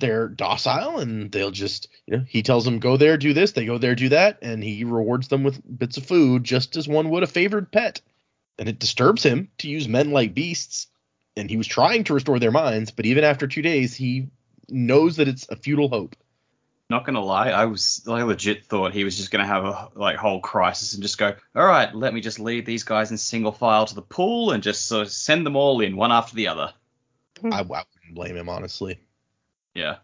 They're docile and they'll just you know he tells them go there do this. They go there do that and he rewards them with bits of food just as one would a favored pet. And it disturbs him to use men like beasts and he was trying to restore their minds but even after two days he knows that it's a futile hope. Not gonna lie, I was I legit thought he was just gonna have a like whole crisis and just go, all right, let me just lead these guys in single file to the pool and just sort of send them all in one after the other. I, I wouldn't blame him honestly Yeah,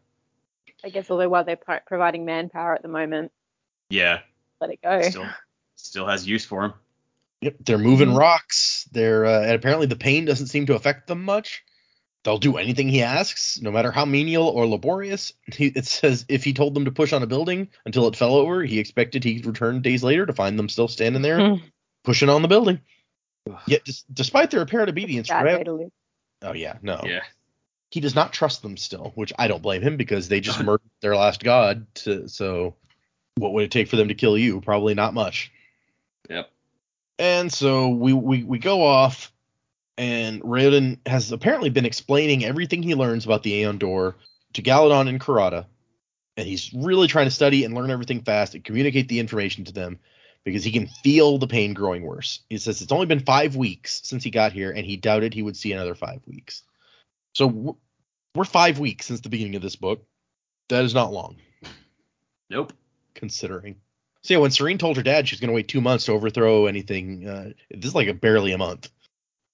I guess although while they're providing manpower at the moment, yeah, let it go. still still has use for him. Yep, they're moving Mhm. rocks. They're uh, and apparently the pain doesn't seem to affect them much. They'll do anything he asks, no matter how menial or laborious. He, it says if he told them to push on a building until it fell over, he expected he'd return days later to find them still standing there Mhm. pushing on the building. Yet, dis- despite their apparent obedience, Bad Rev- way to live. oh yeah, no, Yeah, he does not trust them still, which I don't blame him because they just murdered their last god. To, so, what would it take for them to kill you? Probably not much. Yep. And so we we we go off, and Raoden has apparently been explaining everything he learns about the AonDor to Galadon and Karata, and he's really trying to study and learn everything fast and communicate the information to them because he can feel the pain growing worse. He says it's only been five weeks since he got here, and he doubted he would see another five weeks. So we're, we're five weeks since the beginning of this book. That is not long, nope. considering. So yeah, when Sarene told her dad she's going to wait two months to overthrow anything, uh, this is like a barely a month.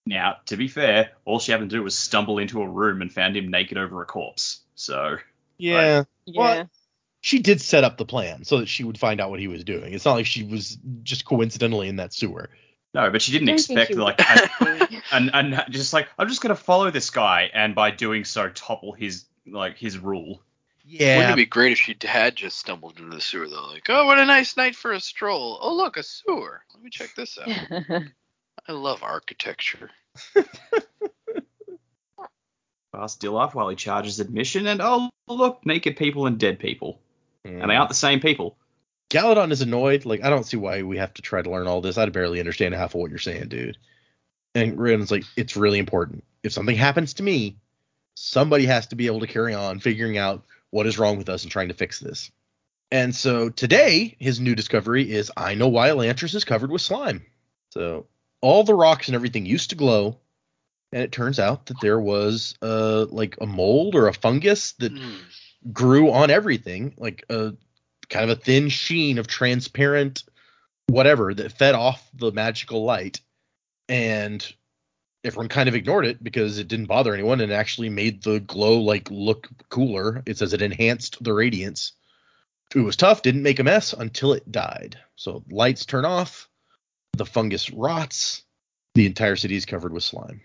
Now, to be fair, all she happened to do was stumble into a room and found him naked over a corpse. So Yeah, Yeah. Well, she did set up the plan so that she would find out what he was doing. It's not like she was just coincidentally in that sewer. No, but she didn't I don't think expect she like a- and and just like I'm just gonna follow this guy and by doing so topple his like his rule. Yeah. Wouldn't it be great if she had just stumbled into the sewer though? Like, oh, what a nice night for a stroll. Oh, look, a sewer. Let me check this out. I love architecture. Fast deal off while he charges admission and oh look, naked people and dead people. And they aren't the same people. Galadon is annoyed. Like, I don't see why we have to try to learn all this. I barely understand half of what you're saying, dude. And Rand's like, it's really important. If something happens to me, somebody has to be able to carry on figuring out what is wrong with us and trying to fix this. And so today, his new discovery is I know why Elantris is covered with slime. So all the rocks and everything used to glow, and it turns out that there was uh like a mold or a fungus that Hmm. grew on everything, like a kind of a thin sheen of transparent whatever that fed off the magical light. And everyone kind of ignored it because it didn't bother anyone and actually made the glow like look cooler. It says it enhanced the radiance. It was tough, didn't make a mess until it died. So lights turn off, the fungus rots, the entire city is covered with slime.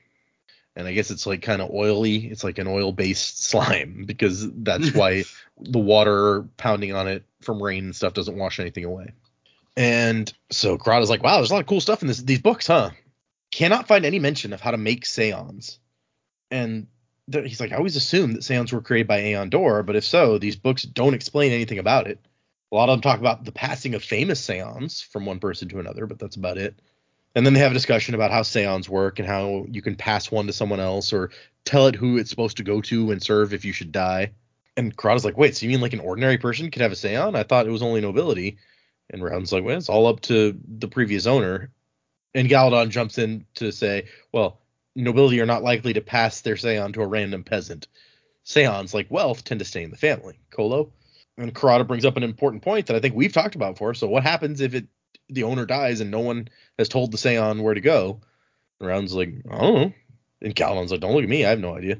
And I guess it's like kind of oily. It's like an oil based slime because that's why the water pounding on it from rain and stuff doesn't wash anything away. And so Karata's like, wow, there's a lot of cool stuff in this, these books, huh? Cannot find any mention of how to make Seons. And th- he's like, I always assumed that seons were created by AonDor, but if so, these books don't explain anything about it. A lot of them talk about the passing of famous seons from one person to another, but that's about it. And then they have a discussion about how seance work and how you can pass one to someone else or tell it who it's supposed to go to and serve if you should die. And Karata's like, wait, so you mean like an ordinary person could have a seance? I thought it was only nobility. And Round's like, well, it's all up to the previous owner. And Galadon jumps in to say, well, nobility are not likely to pass their seance to a random peasant. Seance, like wealth, tend to stay in the family. Colo. And Karada brings up an important point that I think we've talked about before. So what happens if it the owner dies and no one has told the Seon where to go? And Round's like, I don't know. And Galadon's like, don't look at me, I have no idea.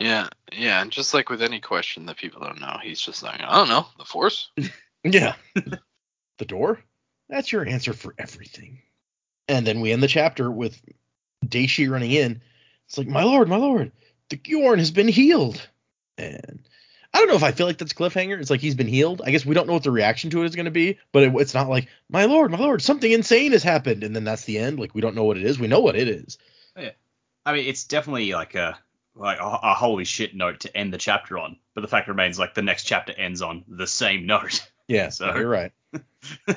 Yeah, yeah, and just like with any question that people don't know, he's just like, I don't know, the Force. Yeah. the door? That's your answer for everything. And then we end the chapter with Dashe running in. It's like, my lord, my lord, the Gyorn has been healed. And I don't know if I feel like that's cliffhanger. It's like he's been healed. I guess we don't know what the reaction to it is going to be, but it, it's not like, my lord, my lord, something insane has happened. And then that's the end. Like, we don't know what it is. We know what it is. Yeah, I mean, it's definitely like a like a, a holy shit note to end the chapter on. But the fact remains, like the next chapter ends on the same note. Yeah, So- you're right.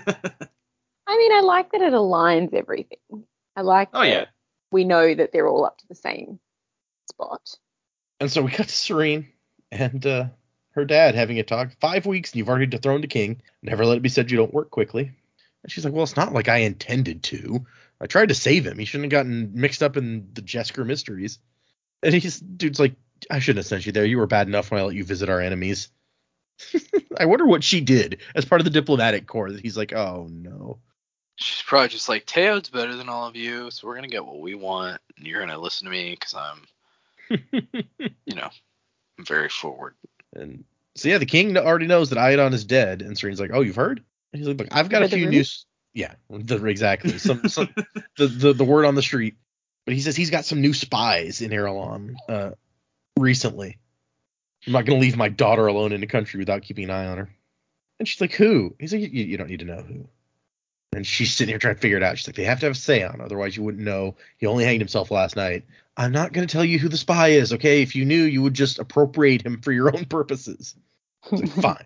I mean, I like that it aligns everything. I like Oh, that yeah. we know that they're all up to the same spot. And so we cut to Sarene, and uh, her dad having a talk. Five weeks and you've already dethroned a king. Never let it be said you don't work quickly. And she's like, well, it's not like I intended to. I tried to save him. He shouldn't have gotten mixed up in the Jesker mysteries. And he's dude's like, I shouldn't have sent you there. You were bad enough when I let you visit our enemies. I wonder what she did as part of the diplomatic corps that he's like, oh no. She's probably just like Teod's better than all of you, so we're gonna get what we want, and you're gonna listen to me because I'm, you know, I'm very forward. And so yeah, the king already knows that Iadon is dead, and Sarene's like, "Oh, you've heard?" And he's like, "Look, I've got a few news." Yeah, the, exactly. Some, some the, the the word on the street. But he says he's got some new spies in Arelon uh, recently. I'm not gonna leave my daughter alone in the country without keeping an eye on her. And she's like, "Who?" He's like, "You, you don't need to know who." And she's sitting here trying to figure it out. She's like, "They have to have a say on, otherwise you wouldn't know. He only hanged himself last night." I'm not gonna tell you who the spy is, okay? If you knew, you would just appropriate him for your own purposes. Like, fine.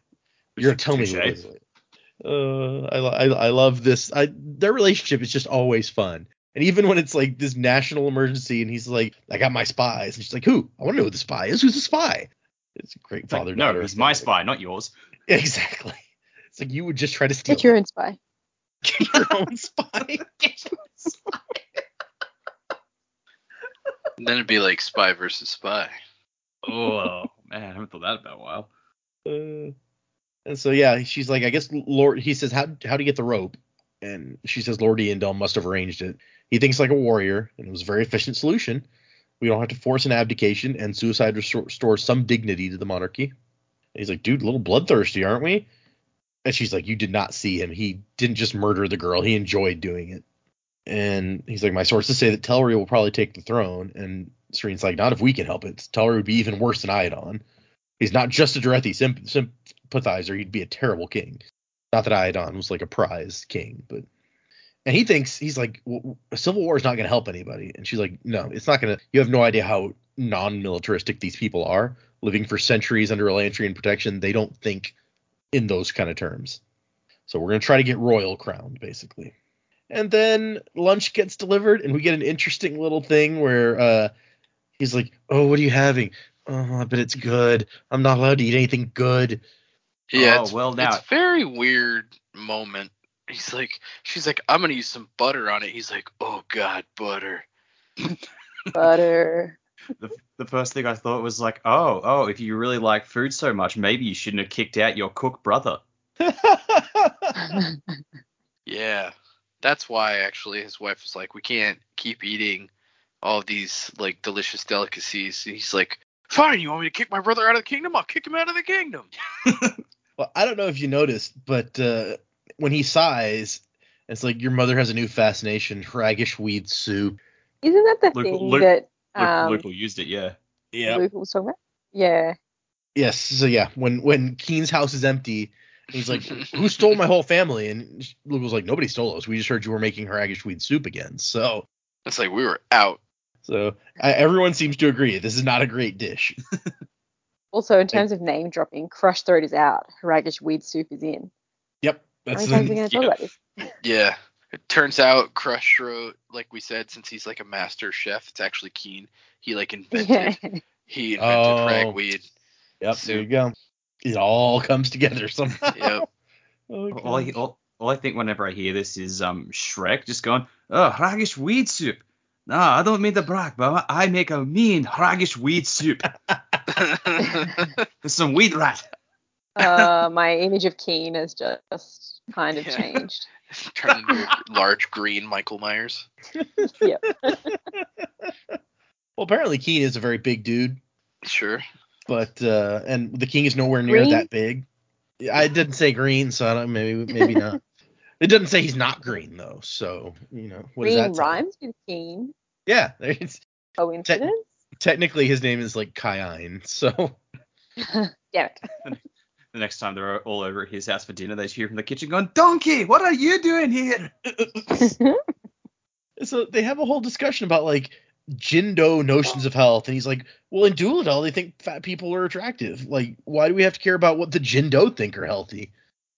You're gonna tell me. who it Uh, I, I I love this. I their relationship is just always fun. And even when it's like this national emergency, and he's like, "I got my spies," and she's like, "Who? I want to know who the spy is. Who's the spy?" It's a great It's like, father. no, he's my spy, not yours. Exactly. It's like you would just try to steal Get your own spy. Get your own spy. And then it'd be like spy versus spy. Oh man, I haven't thought that about a while. Uh, and so yeah, she's like, I guess Lord. He says, how how do you get the rope? And she says, Lord Eondel must have arranged it. He thinks like a warrior, and it was a very efficient solution. We don't have to force an abdication, and suicide restores some dignity to the monarchy. And he's like, dude, a little bloodthirsty, aren't we? And she's like, you did not see him. He didn't just murder the girl. He enjoyed doing it. And he's like, my sources say that Telrii will probably take the throne. And Sarene's like, not if we can help it. Telrii would be even worse than Iadon. He's not just a Derethi symp- sympathizer. He'd be a terrible king. Not that Iadon was like a prize king, but and he thinks he's like w- a civil war is not going to help anybody. And she's like, no, it's not going to. You have no idea how non-militaristic these people are, living for centuries under Elantrian protection. They don't think in those kind of terms. So we're going to try to get Roial crowned, basically. And then lunch gets delivered, and we get an interesting little thing where uh, he's like, "Oh, what are you having? Oh, but it's good. I'm not allowed to eat anything good." Yeah, Oh, it's, well, now- it's a very weird moment. He's like, she's like, I'm gonna use some butter on it. He's like, oh god, butter. Butter. The, the first thing I thought was like, oh, oh, if you really like food so much, maybe you shouldn't have kicked out your cook brother. Yeah, that's why actually his wife was like, we can't keep eating all these like delicious delicacies. And he's like, fine, you want me to kick my brother out of the kingdom? I'll kick him out of the kingdom. Well, I don't know if you noticed, but uh, when he sighs, it's like your mother has a new fascination, raggish weed soup. Isn't that the Luke- thing Luke- that Luke, um, Luke used it, yeah. Yeah. Luke was talking about? Yeah. Yes. So yeah, when when Kiin's house is empty, he's like, "Who stole my whole family?" And Luke was like, "Nobody stole us. We just heard you were making raggish weed soup again." So It's like we were out. so I, everyone seems to agree this is not a great dish. Also, in terms of name dropping, Crush Throat is out. Raggish Weed Soup is in. Yep. How That's many times are we the, going to talk yeah. about this? Yeah. It turns out Crush wrote, like we said, since he's like a master chef, it's actually Kiin. He like invented Yeah. he invented Oh. ragweed. yep. There you go. It all comes together somehow. Yep. Oh, All I, all, all I think whenever I hear this is um Shrek just going, oh, raggish weed soup. No, I don't mean the brack, but I make a mean raggish weed soup. There's some weed rat. Uh, my image of Kiin has just kind of Yeah. changed. Turned into large green Michael Myers. Yep. Well, apparently Kiin is a very big dude, Sure. but uh, and the king is nowhere near Green? that big. I didn't say green, so I don't maybe maybe not. It doesn't say he's not green though, so you know what does that tell you? rhymes with Keen. Yeah, it's, Coincidence? technically his name is like Kyan, so Damn it. The next time they're all over at his house for dinner, they just hear from the kitchen going, Donkey, what are you doing here? so they have a whole discussion about like JinDo notions of health, and he's like, well, in Doolittle they think fat people are attractive. Like, why do we have to care about what the JinDo think are healthy?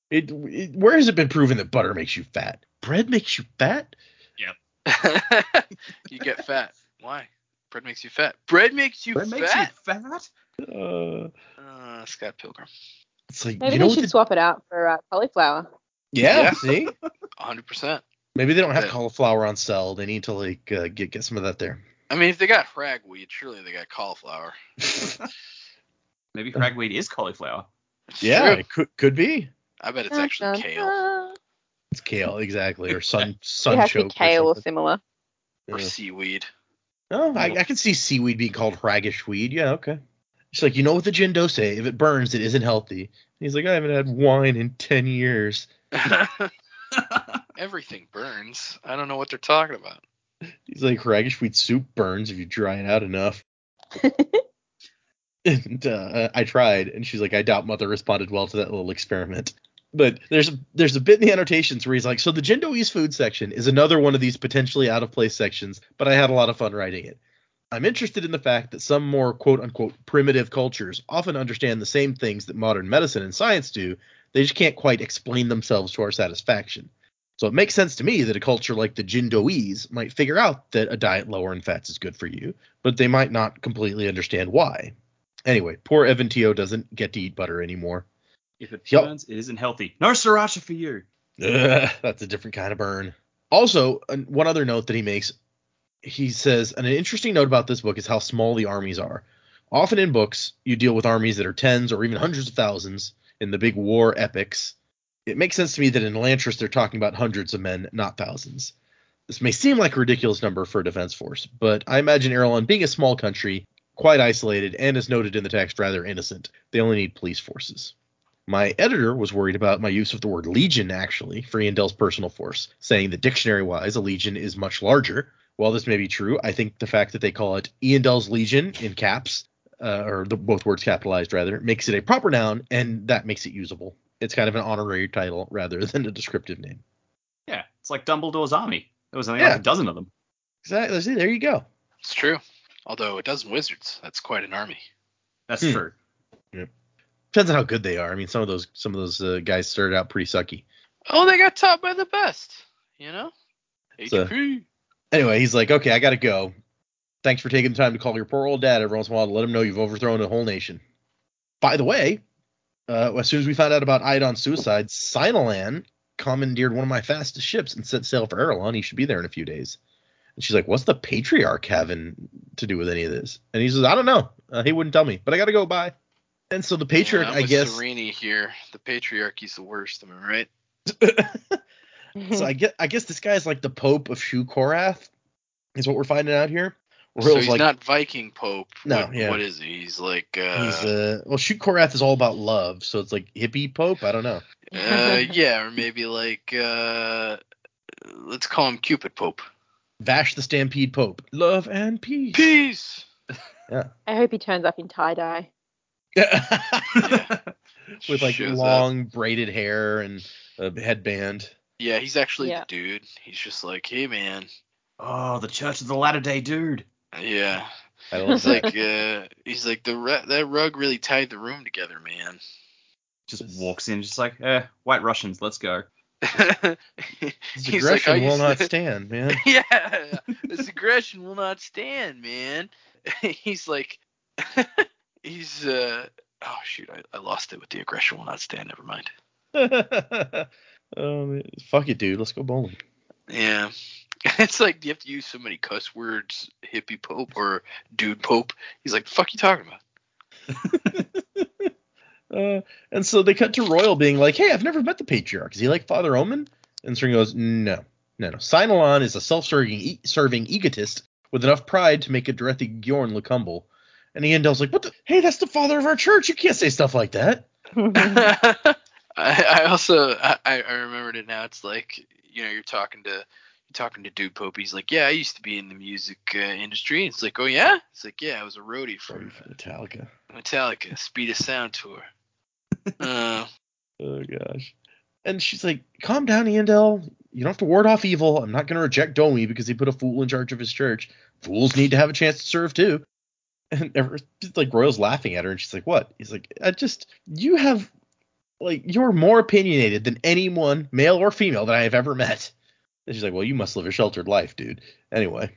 It, it where has it been proven that butter makes you fat? Bread makes you fat? Yeah, you get fat. Why? Bread makes you fat. Bread makes you That fat. makes you fat. Uh, Uh, Scott Pilgrim. It's like Maybe you know they should the- swap it out for uh, cauliflower. yeah, Yeah. see 100%. maybe they don't have Yeah. cauliflower on sale they need to like uh, get get some of that there I mean, if they got ragweed, surely they got cauliflower. Maybe ragweed is cauliflower. It's yeah true. it could could be I bet it's Dun, actually dun, kale dun. it's kale exactly or sun It has to be kale or something. similar. or Yeah. seaweed. Oh, I, I can see seaweed being called raggish weed. Yeah, okay. She's like, you know what the JinDo say? If it burns, it isn't healthy. He's like, I haven't had wine in ten years. Everything burns. I don't know what they're talking about. He's like, raggish weed soup burns if you dry it out enough. and uh, I tried, and she's like, I doubt Mother responded well to that little experiment. But there's a, there's a bit in the annotations where he's like, so the JinDo East food section is another one of these potentially out of place sections, but I had a lot of fun writing it. I'm interested in the fact that some more quote unquote primitive cultures often understand the same things that modern medicine and science do, they just can't quite explain themselves to our satisfaction. So it makes sense to me that a culture like the Jindoese might figure out that a diet lower in fats is good for you, but they might not completely understand why. Anyway, poor Eventeo doesn't get to eat butter anymore. if it burns, it isn't healthy. No sriracha for you. Ugh, that's a different kind of burn. Also, one other note that he makes, he says, an interesting note about this book is how small the armies are. Often in books, you deal with armies that are tens or even hundreds of thousands in the big war epics. It makes sense to me that in Elantris they're talking about hundreds of men, not thousands. This may seem like a ridiculous number for a defense force, but I imagine Arelon being a small country, quite isolated, and as noted in the text, rather innocent. They only need police forces. My editor was worried about my use of the word legion, actually, for Eondel's personal force, saying that dictionary wise, a legion is much larger. While this may be true, I think the fact that they call it Eondel's Legion in caps, uh, or the, both words capitalized rather, makes it a proper noun, and that makes it usable. It's kind of an honorary title rather than a descriptive name. Yeah, it's like Dumbledore's army. There was only Yeah. like a dozen of them. Exactly. See, there you go. It's true. Although a dozen wizards, that's quite an army. That's Hmm. true. Depends on how good they are. I mean, some of those some of those uh, guys started out pretty sucky. Oh, they got taught by the best. You know? So- HP. Anyway, he's like, okay, I gotta go. Thanks for taking the time to call your poor old dad every once in a while to let him know you've overthrown a whole nation. By the way, uh, as soon as we found out about Iadon's suicide, Seinalan commandeered one of my fastest ships and set sail for Arelon. He should be there in a few days. And she's like, what's the patriarch having to do with any of this? And he says, I don't know. Uh, he wouldn't tell me, but I gotta go. Bye. And so the patriarch, yeah, I guess. Sereni here. The patriarchy's the worst. Am I right? so I get, I guess this guy's like the Pope of Shu-Korath, is what we're finding out here. so he's like, not Viking Pope. No, What- yeah. What is he? He's like uh, He's uh well Shu-Korath is all about love, so it's like hippie pope. I don't know. uh yeah, or maybe like uh let's call him Cupid Pope. Vash the Stampede Pope. Love and peace. Peace. Yeah. I hope he turns up in tie dye. yeah. With like Shows up. long braided hair and a headband. Yeah, he's actually Yeah. the dude. He's just like, hey man. Oh, the Church of the Latter Day Dude. Yeah. I love He's that. like, uh, he's like the ru- that rug really tied the room together, man. Just walks in, just like, eh, white Russians, let's go. His he's like, aggression I will not stand, man. yeah, this aggression will not stand, man. he's like, he's uh, oh shoot, I, I lost it with the aggression will not stand. Never mind. Um, fuck it, dude. Let's go bowling. Yeah, it's like you have to use so many cuss words, hippie pope or dude pope. He's like, fuck you talking about? Uh, and so they cut to Roial being like, "Hey, I've never met the patriarch. Is he like Father Omin?" And Sring goes, "No, no, no. Seinalan is a self-serving, e- serving egotist with enough pride to make a Derethi Gyorn look humble." And Eondel's like, "What the? Hey, that's the father of our church. You can't say stuff like that." I, I also I, I remembered it now. It's like you know you're talking to you're talking to Dude Pope. He's like, yeah, I used to be in the music uh, industry. It's like, oh yeah. It's like, yeah, I was a roadie for Sorry for Metallica. Metallica, Speed of Sound tour. Uh, Oh gosh. And she's like, "Calm down, Eondel. You don't have to ward off evil. I'm not going to reject Domi because he put a fool in charge of his church. Fools need to have a chance to serve too." And ever, like Roial's laughing at her, and she's like, "What?" He's like, "I just you have like you're more opinionated than anyone, male or female, that I have ever met." And she's like, "Well, you must live a sheltered life, dude." Anyway.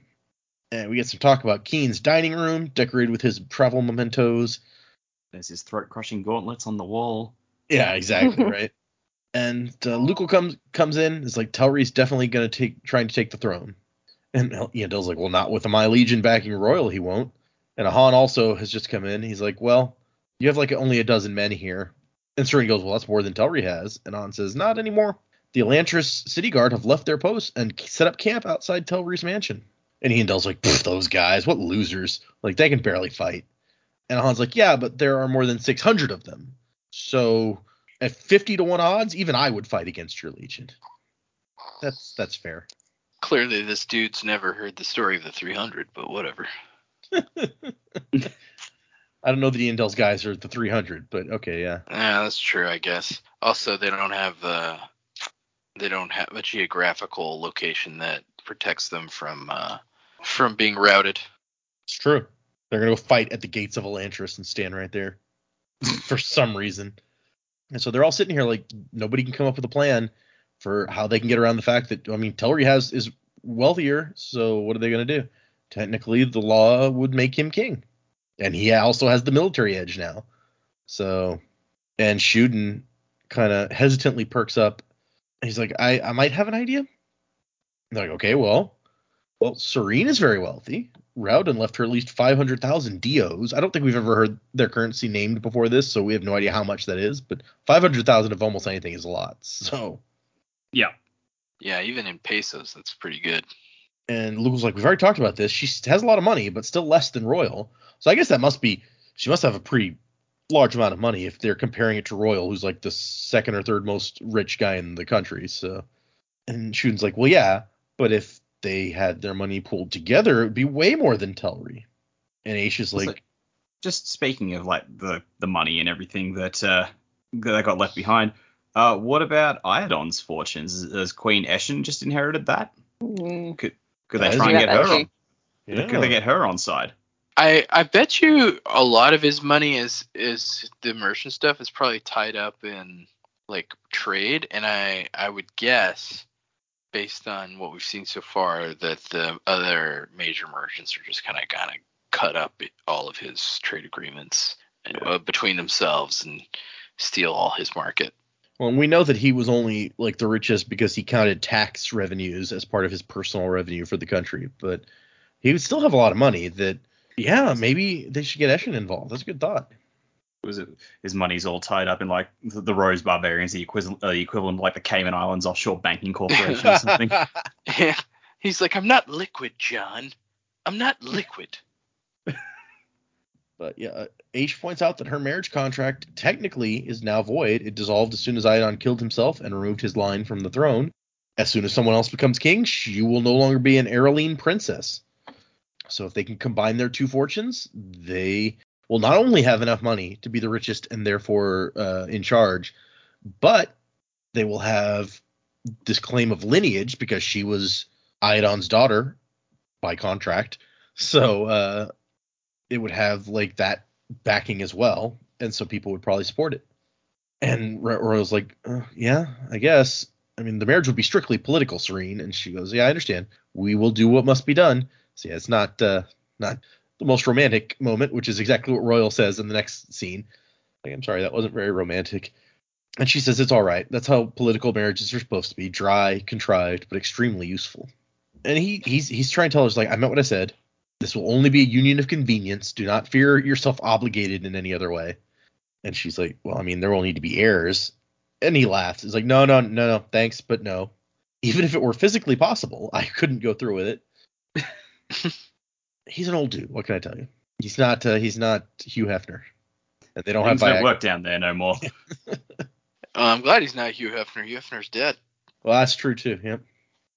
And we get some talk about Kiin's dining room, decorated with his travel mementos. There's his throat crushing gauntlets on the wall. Yeah, exactly right. And uh, Lukel comes comes in. Is like Telrii's definitely gonna take trying to take the throne. And Eondel's like, well, not with my legion backing Roial, he won't. And Ahan also has just come in. He's like, well, you have like only a dozen men here. And Sarene goes, well, that's more than Telrii has. And Han says, not anymore. The Elantris city guard have left their posts and set up camp outside Telrii's mansion. And Eondel's like, those guys, what losers! Like they can barely fight. And Han's like, yeah, but there are more than 600 of them. So at 50 to 1 odds, even I would fight against your legion. That's that's fair. Clearly, this dude's never heard the story of the 300, but whatever. I don't know that Eondel's guys are the 300, but okay, yeah. Yeah, that's true, I guess. Also, they don't have uh, they don't have a geographical location that protects them from uh, from being routed. It's true. They're gonna go fight at the gates of Elantris and stand right there for some reason. And so they're all sitting here like nobody can come up with a plan for how they can get around the fact that I mean Telrii has is wealthier, so what are they gonna do? Technically, the law would make him king, and he also has the military edge now. So, and Shuden kind of hesitantly perks up. He's like, I I might have an idea. They're like, okay, well, well, Sarene is very wealthy. Raoden left her at least 500,000 deos. I don't think we've ever heard their currency named before this, so we have no idea how much that is. But 500,000 of almost anything is a lot. So, Yeah. Yeah, even in pesos, that's pretty good. And Luke was like, we've already talked about this. She has a lot of money, but still less than Roial. So I guess that must be she must have a pretty large amount of money if they're comparing it to Roial, who's like the second or third most rich guy in the country. So, and Shuden's like, well, yeah, but if they had their money pooled together, it would be way more than Telrii. And Ashe is like, like- Just speaking of like the the money and everything that uh that got left behind. Uh, what about Iadon's fortunes? Has Queen Eshen just inherited that? Mm. Could they try and get her? On, yeah. Could they get her on side? I I bet you a lot of his money is is the merchant stuff is probably tied up in like trade, and I I would guess based on what we've seen so far that the other major merchants are just kind of kind of cut up all of his trade agreements and, uh, between themselves and steal all his market. Well, and we know that he was only like the richest because he counted tax revenues as part of his personal revenue for the country, but he would still have a lot of money that yeah, maybe they should get Eshen involved. That's a good thought. Was it his money's all tied up in like the, the Rose Barbarians, the equivalent, uh, the equivalent of like the Cayman Islands Offshore Banking Corporation or something? yeah, He's like, I'm not liquid, John. I'm not liquid. But yeah, uh, Ashe points out that her marriage contract technically is now void. It dissolved as soon as Ion killed himself and removed his line from the throne. As soon as someone else becomes king, she will no longer be an Arelene princess. So if they can combine their two fortunes, they will not only have enough money to be the richest and therefore uh, in charge, but they will have this claim of lineage because she was Iadon's daughter by contract. So uh, it would have like that backing as well, and so people would probably support it. And Ro- Roial's like, uh, yeah, I guess. I mean, the marriage would be strictly political, Sarene. And she goes, yeah, I understand. We will do what must be done. So yeah, it's not uh, not the most romantic moment, which is exactly what Roial says in the next scene. Like, I'm sorry, that wasn't very romantic. And she says it's all right. That's how political marriages are supposed to be: dry, contrived, but extremely useful. And he he's he's trying to tell us like, I meant what I said. This will only be a union of convenience. Do not fear yourself obligated in any other way. And she's like, Well, I mean, there will need to be heirs. And he laughs. He's like, No, no, no, no, thanks, but no. Even if it were physically possible, I couldn't go through with it. he's an old dude. What can I tell you? He's not. Uh, he's not Hugh Hefner. And they don't Things have don't work down there no more. Uh, I'm glad he's not Hugh Hefner. Hugh Hefner's dead. Well, that's true too. Yep.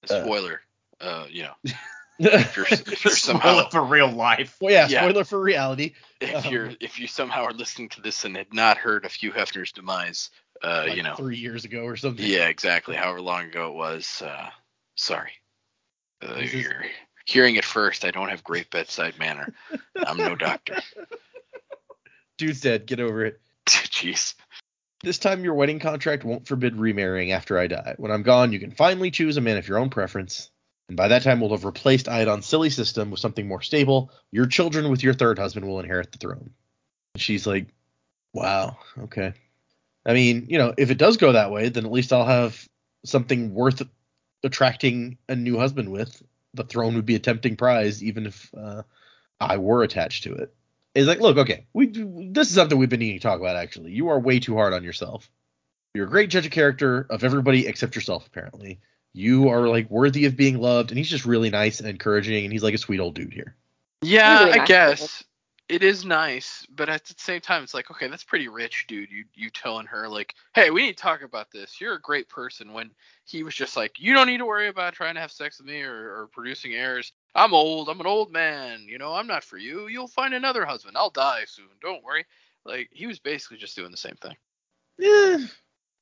Uh. Spoiler. Uh, you know, well, if you're, if you're Spoil somehow it for real life. yeah. Yeah. Spoiler for reality. if Um, you're if you somehow are listening to this and had not heard of Hugh Hefner's demise, uh, like you know, three years ago or something. yeah, exactly. However long ago it was. Uh, sorry. Uh, is- you're hearing it first. I don't have great bedside manner. I'm no doctor. Dude's dead. Get over it. Jeez. This time your wedding contract won't forbid remarrying after I die. When I'm gone, you can finally choose a man of your own preference. And by that time, we'll have replaced Iadon's silly system with something more stable. Your children with your third husband will inherit the throne. And she's like, wow, okay. I mean, you know, if it does go that way, then at least I'll have something worth attracting a new husband with. The throne would be a tempting prize, even if uh, I were attached to it. It's like, look, okay, we this is something we've been needing to talk about. Actually, you are way too hard on yourself. You're a great judge of character of everybody except yourself, apparently. You are like worthy of being loved, and he's just really nice and encouraging, and he's like a sweet old dude here. Yeah, Really I nice guess it is nice, but at the same time, it's like, okay, that's pretty rich, dude. You you telling her like, hey, we need to talk about this. You're a great person. When he was just like, you don't need to worry about trying to have sex with me or, or producing heirs. I'm old. I'm an old man. You know, I'm not for you. You'll find another husband. I'll die soon. Don't worry. Like he was basically just doing the same thing. Yeah,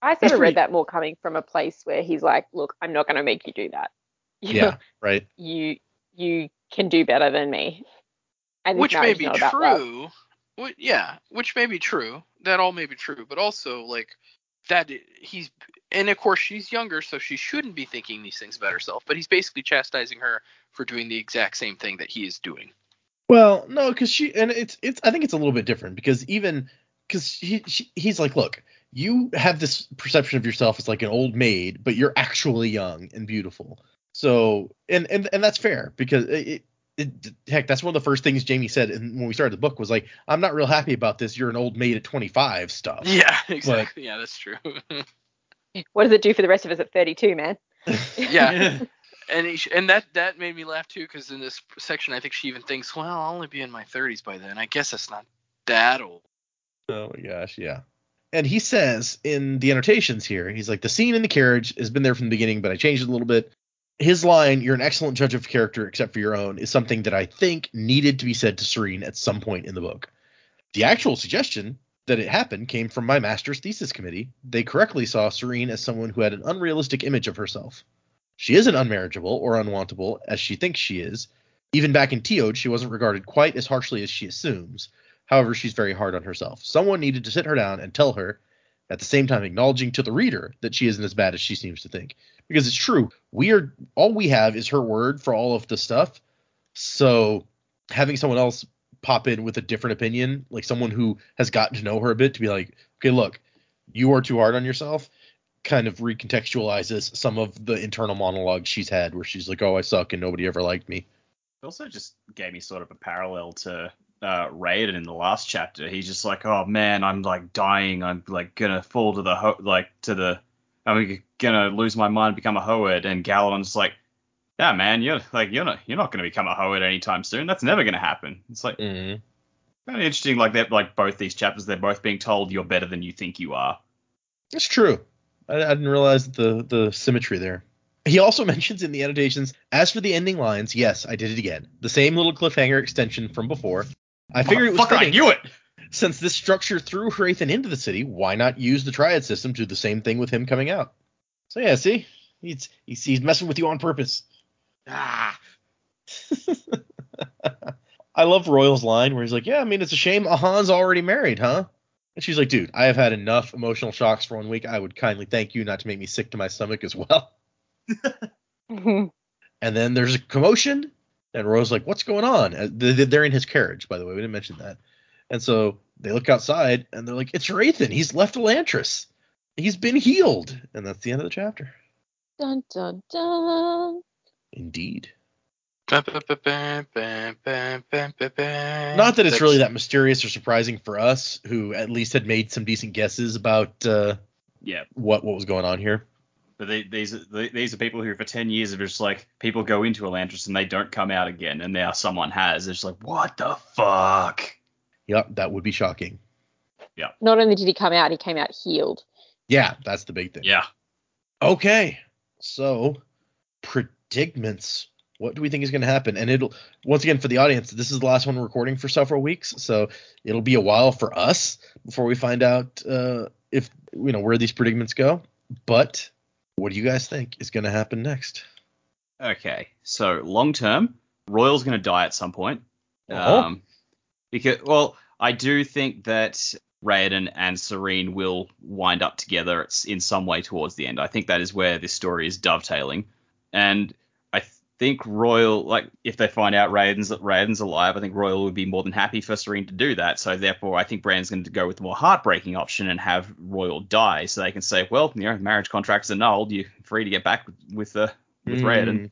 I sort That's of pretty- read that more coming from a place where he's like, look, I'm not going to make you do that. yeah, right. you you can do better than me. And which may be not about love. true. Wh- yeah, which may be true. That all may be true, but also like that he's and of course she's younger, so she shouldn't be thinking these things about herself. But he's basically chastising her for doing the exact same thing that he is doing. Well, no, because she and it's it's I think it's a little bit different because even because he, she, he's like, look, you have this perception of yourself as like an old maid, but you're actually young and beautiful. So and and and that's fair because it, it, it heck that's one of the first things Jamie said in, when we started the book was like, I'm not real happy about this. You're an old maid at 25 stuff. Yeah, exactly. Yeah, that's true. What does it do for the rest of us at 32, man? yeah. And he, and that that made me laugh too because in this section I think she even thinks, well, I'll only be in my 30s by then. I guess that's not that old. Oh my gosh, yeah. And he says in the annotations here, he's like, the scene in the carriage has been there from the beginning, but I changed it a little bit. His line, you're an excellent judge of character except for your own, is something that I think needed to be said to Sarene at some point in the book. The actual suggestion that it happened came from my master's thesis committee. They correctly saw Sarene as someone who had an unrealistic image of herself. She isn't unmarriageable or unwantable as she thinks she is. Even back in Teod, she wasn't regarded quite as harshly as she assumes. However, she's very hard on herself. Someone needed to sit her down and tell her, at the same time acknowledging to the reader that she isn't as bad as she seems to think. Because it's true, we are all we have is her word for all of the stuff. So having someone else pop in with a different opinion, like someone who has gotten to know her a bit, to be like, okay, look, you are too hard on yourself, kind of recontextualizes some of the internal monologue she's had, where she's like, oh, I suck and nobody ever liked me. It also just gave me sort of a parallel to uh, Raoden in the last chapter. He's just like, oh man, I'm like dying. I'm like gonna fall to the ho- like to the. I'm gonna lose my mind, become a Hoed. And Galadon's like, yeah, man, you're like you're not you're not gonna become a Hoed anytime soon. That's never gonna happen. It's like Mm-hmm. kind of interesting. Like they're like both these chapters, they're both being told you're better than you think you are. It's true. I, I didn't realize the the symmetry there. He also mentions in the annotations, as for the ending lines, yes, I did it again. The same little cliffhanger extension from before. I figured it was Motherfucker, I knew it. Since this structure threw Hrathen into the city, why not use the triad system to do the same thing with him coming out? So yeah, see, he's he's, he's messing with you on purpose. Ah. I love Roial's line where he's like, "Yeah, I mean, it's a shame Ahan's already married, huh?" And she's like, "Dude, I have had enough emotional shocks for one week. I would kindly thank you not to make me sick to my stomach as well." And then there's a commotion, and Roial's like, "What's going on?" They- They're in his carriage, by the way. We didn't mention that. And so they look outside, and they're like, "It's Hrathen. He's left Elantris. He's been healed." And that's the end of the chapter. dun dun dun. Indeed. Not Not that it's really that mysterious or surprising for us, who at least had made some decent guesses about uh, Yeah, what what was going on here. But they, these are- they, these are people who for ten years have just like people go into Elantris and they don't come out again, and now someone has. It's like what the fuck. Yep, that would be shocking. Yeah. Not only did he come out, he came out healed. Yeah, that's the big thing. Yeah. Okay, so predicaments. What do we think is going to happen? And it'll once again for the audience. This is the last one we're recording for several weeks, so it'll be a while for us before we find out uh, if you know where these predicaments go. But what do you guys think is going to happen next? Okay, so long term, Roial's going to die at some point. Oh. Um, because well, I do think that Raoden and Sarene will wind up together it's in some way towards the end. I think that is where this story is dovetailing, and think Roial, like, if they find out Raoden's Raoden's alive, I think Roial would be more than happy for Sarene to do that. So therefore, I think Brand's going to go with the more heartbreaking option and have Roial die, so they can say, well, you know, marriage contracts annulled. You're free to get back with with, uh, with Mm. Raoden.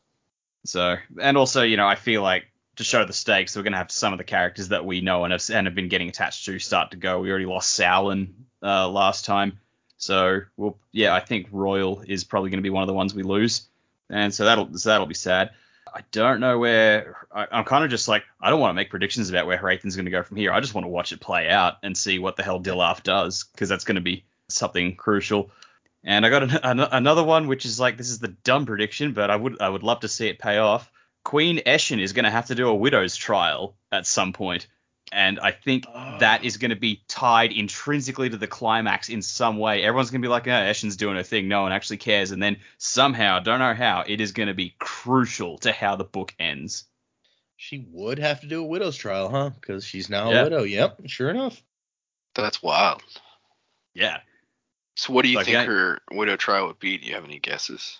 So, and also, you know, I feel like to show the stakes, we're going to have some of the characters that we know and have, and have been getting attached to start to go. We already lost Sauron uh, last time. So, well, yeah, I think Roial is probably going to be one of the ones we lose. And so that'll so that'll be sad. I don't know where I, I'm kind of just like I don't want to make predictions about where Hrathen's going to go from here. I just want to watch it play out and see what the hell Dilaf does because that's going to be something crucial. And I got an, an, another one which is like this is the dumb prediction, but I would I would love to see it pay off. Queen Eshen is going to have to do a widow's trial at some point, and I think that is going to be tied intrinsically to the climax in some way. Everyone's going to be like, "Oh, Eshen's doing her thing. No one actually cares." And then somehow, don't know how, it is going to be crucial to how the book ends. She would have to do a widow's trial, huh? Because she's now Yeah. a widow. Yep, sure enough. That's wild. Yeah, So what do you Like, think I- her widow trial would be? Do you have any guesses?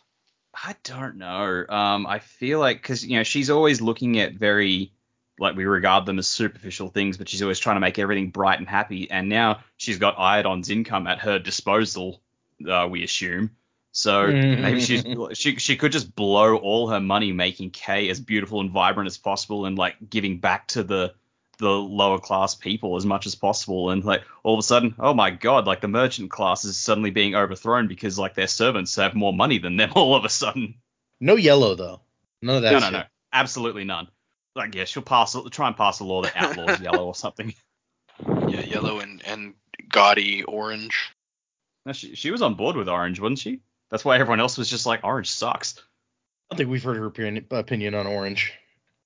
I don't know. Um, I feel like because you know she's always looking at very like we regard them as superficial things, but she's always trying to make everything bright and happy. And now she's got Iadon's income at her disposal, uh, we assume. So maybe she's she she could just blow all her money making Kae as beautiful and vibrant as possible and like giving back to the the lower class people as much as possible and like all of a sudden oh my god like the merchant class is suddenly being overthrown because like their servants have more money than them all of a sudden No yellow though. None of that. no no no absolutely none like yeah she'll pass try and pass a law that outlaws yellow or something Yeah, yellow and and gaudy orange. no, she, she was on board with orange wasn't she that's why everyone else was just like orange sucks I don't think we've heard her opinion, opinion on orange.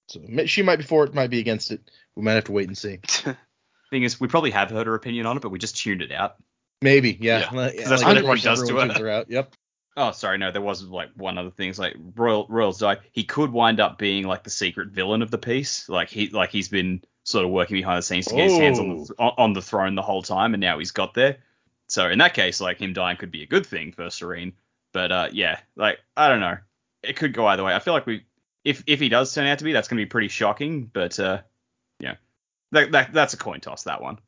So she might be for it, might be against it. We might have to wait and see. thing is we probably have heard her opinion on it but we just tuned it out Maybe, yeah. Yeah. Like- that's like what everyone course does to everyone her. her out. Yep. Oh, sorry, no, there was like one other thing. It's like Roial Roial's died. He could wind up being like the secret villain of the piece. Like he like he's been sort of working behind the scenes to get his hands on the, on on the throne the whole time, and now he's got there. So in that case, like him dying could be a good thing for Sarene. But uh, yeah, like I don't know, it could go either way. I feel like we, if if he does turn out to be, that's gonna be pretty shocking. But uh, yeah, that, that that's a coin toss. That one.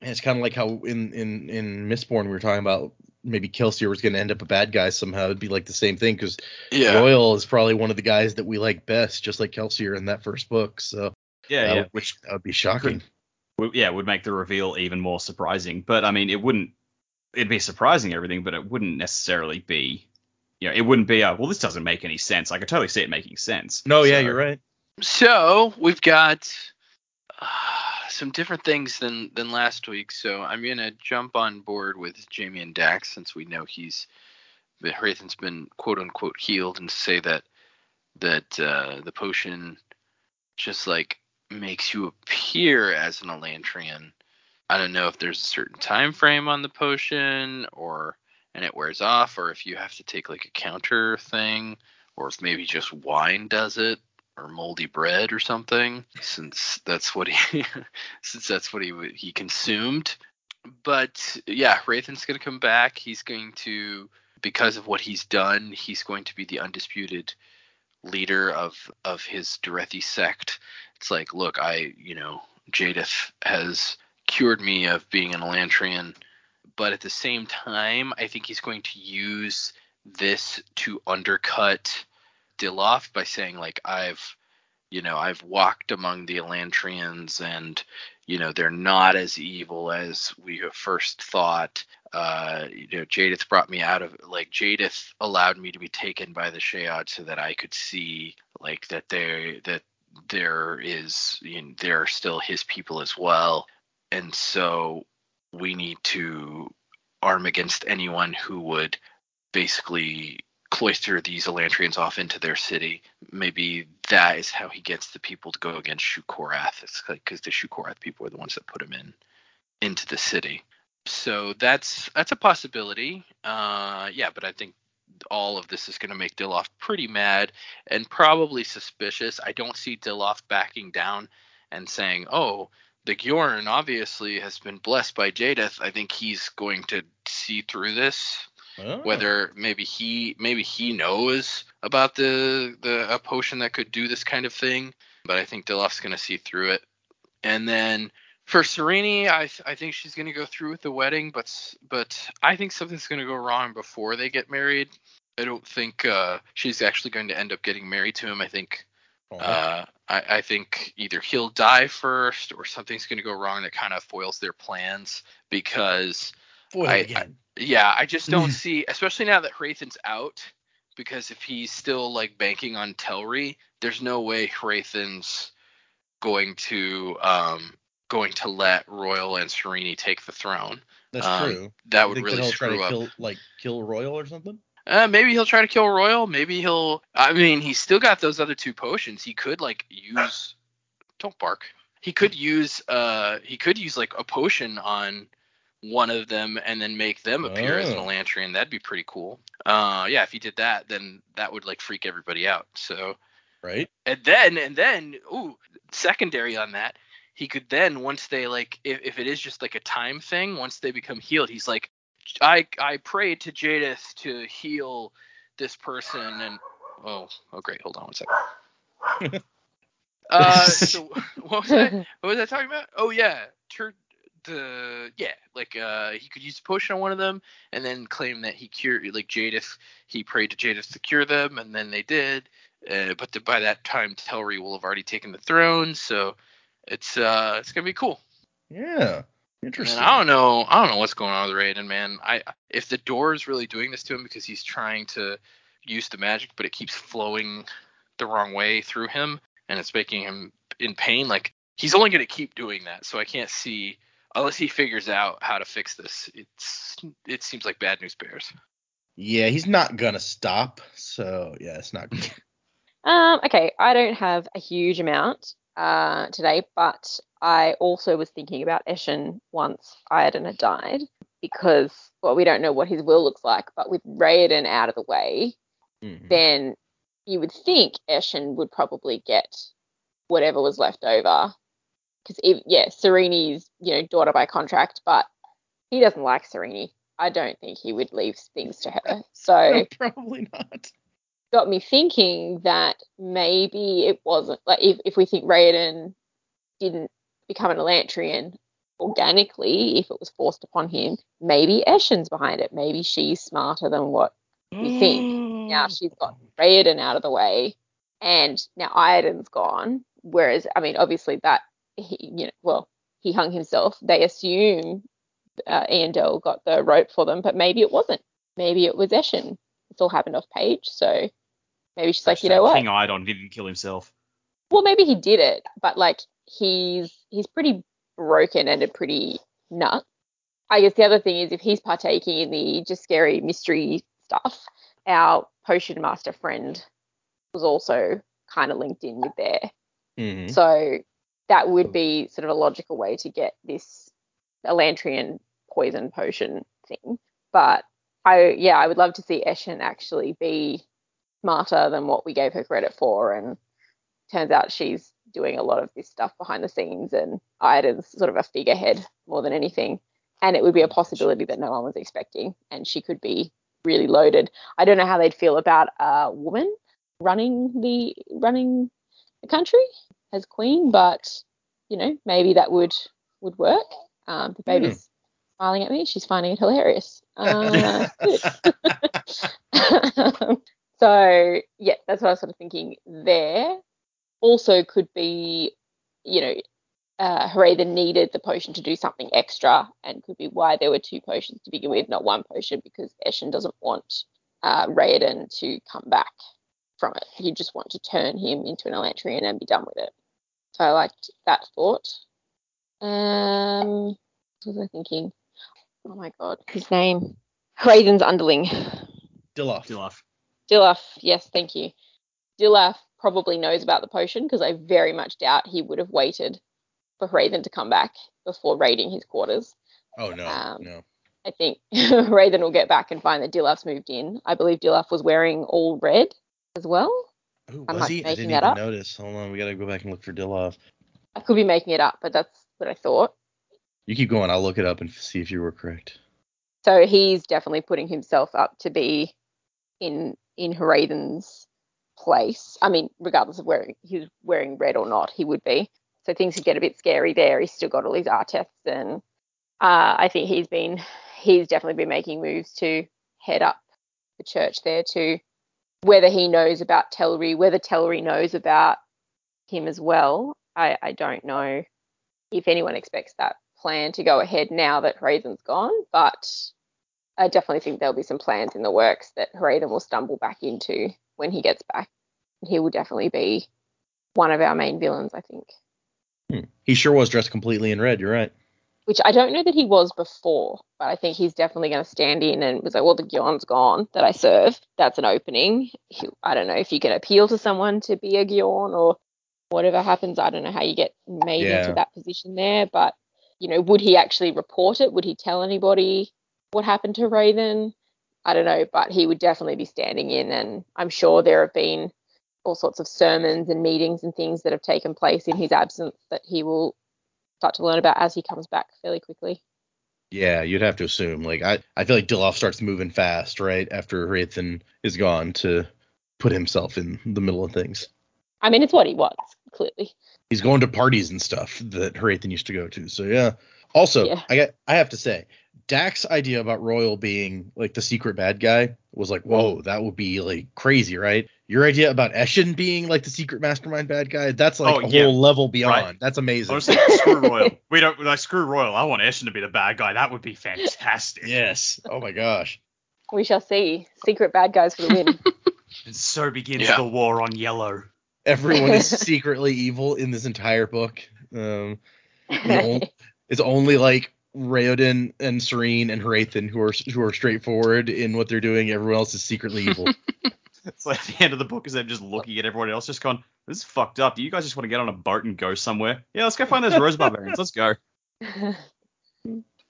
It's kind of like how in in in Mistborn we were talking about maybe Kelsier was going to end up a bad guy somehow. It'd be like the same thing because Yeah. Roial is probably one of the guys that we like best, just like Kelsier in that first book. So Yeah, that yeah. would, which that would be shocking. would- yeah, would make the reveal even more surprising. But I mean, it wouldn't. It'd be surprising everything, but it wouldn't necessarily be. You know, it wouldn't be. A, well, this doesn't make any sense. I could totally see it making sense. No, yeah, you're right. So we've got uh, some different things than than last week. So I'm gonna jump on board with Jamie and Dax since we know he's that Hrathen's been quote unquote healed, and say that that uh, the potion just like makes you appear as an Elantrian. I don't know if there's a certain time frame on the potion or and it wears off or if you have to take like a counter thing or if maybe just wine does it or moldy bread or something since that's what he since that's what he he consumed. But yeah Hrathen's going to come back. He's going to because of what he's done he's going to be the undisputed leader of of his Derethi sect. It's like look I you know Jaddeth has cured me of being an Elantrian but at the same time I think he's going to use this to undercut Dilaf by saying like I've you know I've walked among the Elantrians and you know they're not as evil as we at first thought. Uh, you know Jaddeth brought me out of like Jaddeth allowed me to be taken by the Shaod so that I could see like that they that there is you know, there are still his people as well, and so we need to arm against anyone who would basically cloister these Elantrians off into their city. Maybe that is how he gets the people to go against Shu-Korath. It's because the Shu-Korath people are the ones that put him in into the city. So that's that's a possibility. Uh, yeah, but I think all of this is going to make Dilaf pretty mad and probably suspicious. I don't see Dilaf backing down and saying, "Oh, the Gyorn obviously has been blessed by Jaddeth." I think he's going to see through this Oh. whether maybe he maybe he knows about the the a potion that could do this kind of thing but i think Dilaf's going to see through it and then for Sereni, I th- I think she's going to go through with the wedding but but I think something's going to go wrong before they get married I don't think uh, she's actually going to end up getting married to him I think Oh. uh, I, I think either he'll die first or something's going to go wrong that kind of foils their plans because I-. yeah, I just don't see, especially now that Hrathen's out, because if he's still like banking on Telrii, there's no way Hrathen's going to um going to let Roial and Serini take the throne. That's um, true. That would really screw up. kill like kill Roial or something? Uh, maybe he'll try to kill Roial. Maybe he'll. I mean, he's still got those other two potions. He could like use. Don't bark. He could use. Uh, he could use like a potion on one of them and then make them appear as an Oh. Elantrian. That'd be pretty cool. Uh, yeah, if he did that, then that would like freak everybody out. So, Right? and then and then, ooh, secondary on that, he could then once they like, if, if it is just like a time thing, once they become healed, he's like, I I prayed to Jaddeth to heal this person and oh oh great hold on one second. uh, so what was I what was I talking about? Oh yeah, Tur- the yeah like uh he could use a potion on one of them and then claim that he cured like Jaddeth he prayed to Jaddeth to cure them and then they did. Uh, but the, by that time Telrii will have already taken the throne, so it's uh it's gonna be cool. Yeah. And Interesting. I don't know. I don't know what's going on with Raoden, man. I if the door is really doing this to him because he's trying to use the magic, but it keeps flowing the wrong way through him, and it's making him in pain. Like he's only going to keep doing that. So I can't see unless he figures out how to fix this. It's it seems like bad news bears. Yeah, he's not gonna stop. So yeah, it's not good. Um, okay, I don't have a huge amount uh, today, but I also was thinking about Eshen once Iadon had died because, well, we don't know what his will looks like, but with Raoden out of the way, Mhm. then you would think Eshen would probably get whatever was left over. Because, yeah, Sarene's, you know, daughter by contract, but he doesn't like Sarene. I don't think he would leave things to her. So Probably not. got me thinking that maybe it wasn't like if, if we think Raoden didn't become an Elantrian organically, if it was forced upon him, maybe Eshen's behind it. Maybe she's smarter than what we think. Now mm. she's got Raoden out of the way, and now Iadon's gone. Whereas, I mean, obviously that he, you know, well, he hung himself. They assume uh, Eondel got the rope for them, but maybe it wasn't. Maybe it was Eshen. It's all happened off page, so maybe she's like, you know what? King Iadon didn't kill himself. Well, maybe he did it, but like he's he's pretty broken and a pretty nut. I guess the other thing is if he's partaking in the Jesker mystery stuff, our potion master friend was also kind of linked in with there. Mhm. So that would mm. be sort of a logical way to get this Elantrian poison potion thing. But I yeah, I would love to see Eshen actually be smarter than what we gave her credit for and turns out she's doing a lot of this stuff behind the scenes and Ida's sort of a figurehead more than anything. And it would be a mm, possibility that no one was expecting and she could be really loaded. I don't know how they'd feel about a woman running the running the country as queen, but you know, maybe that would would work. Um, the baby's smiling at me. She's finding it hilarious. Uh, so yeah, that's what I was sort of thinking there. Also, could be, you know, uh, Hooray needed the potion to do something extra, and could be why there were two potions to begin with, not one potion, because Eshen doesn't want uh, Raoden to come back from it. He just want to turn him into an Elantrian and be done with it. So I liked that thought. Um, what was I thinking? Oh my god, his name. Raiden's underling. Dilloff. Dilaf. Dilaf, yes, thank you. Dilaf probably knows about the potion because I very much doubt he would have waited for Raiden to come back before raiding his quarters. Oh no, Um, no. I think Raiden will get back and find that Dilaf's moved in. I believe Dilaf was wearing all red as well. I was he? I didn't that even up. notice. Hold on, we gotta go back and look for Dilaf. I could be making it up, but that's what I thought. You keep going. I'll look it up and see if you were correct. So he's definitely putting himself up to be in in Hrathen's place. I mean, regardless of wearing he's wearing red or not, he would be. So things could get a bit scary there. He's still got all his arteths, and uh, I think he's been he's definitely been making moves to head up the church there too. Whether he knows about Telrii, whether Telrii knows about him as well, I, I don't know if anyone expects that plan to go ahead now that Hrathen's gone, but I definitely think there'll be some plans in the works that Hrathen will stumble back into when he gets back. He will definitely be one of our main villains, I think. Hmm. He sure was dressed completely in red. You're right. Which I don't know that he was before, but I think he's definitely going to stand in and was like, well, the Gyorn's gone that I serve. That's an opening. He, I don't know if you can appeal to someone to be a Gyorn or whatever happens. I don't know how you get made Yeah. into that position there, but you know, would he actually report it? Would he tell anybody what happened to Raven? I don't know, but he would definitely be standing in, and I'm sure there have been all sorts of sermons and meetings and things that have taken place in his absence that he will start to learn about as he comes back fairly quickly. Yeah, you'd have to assume. Like I, I feel like Dilaf starts moving fast right after Hrathen is gone to put himself in the middle of things. I mean, it's what he wants, clearly. He's going to parties and stuff that Hrathen used to go to. So yeah. Also, Yeah. I got I have to say, Dak's idea about Roial being like the secret bad guy was like, whoa, that would be like crazy, right? Your idea about Eshen being like the secret mastermind bad guy, that's like Oh, a yeah. whole level beyond. Right. That's amazing. Honestly, screw Roial. We don't like screw Roial. I want Eshen to be the bad guy. That would be fantastic. yes. Oh my gosh. We shall see. Secret bad guys for the win. And so begins Yeah. the war on yellow. Everyone is secretly evil in this entire book. Um, the ol- it's only like Raoden and Sarene and Hrathen who are who are straightforward in what they're doing. Everyone else is secretly evil. It's like the end of the book is them just looking at everyone else, just going, "This is fucked up. Do you guys just want to get on a boat and go somewhere? Yeah, let's go find those rose barbarians. Let's go."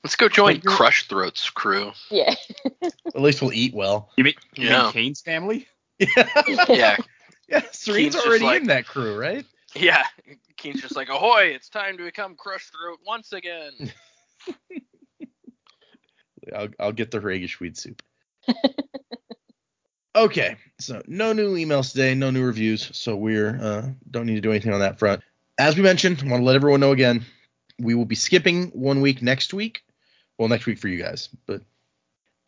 Let's go join But Crushthroat's crew. yeah. At least we'll eat well. You mean, you Yeah. mean Kiin's family? Yeah, Yeah, yeah. Sarene's Kiin's just already like- in that crew, right? yeah. Kiin's just like, ahoy! It's time to become Crushthroat once again. I'll, I'll get the Regischweed soup. Okay, so no new emails today, no new reviews, so we're uh, don't need to do anything on that front. As we mentioned, I want to let everyone know again, we will be skipping one week next week. Well, next week for you guys, but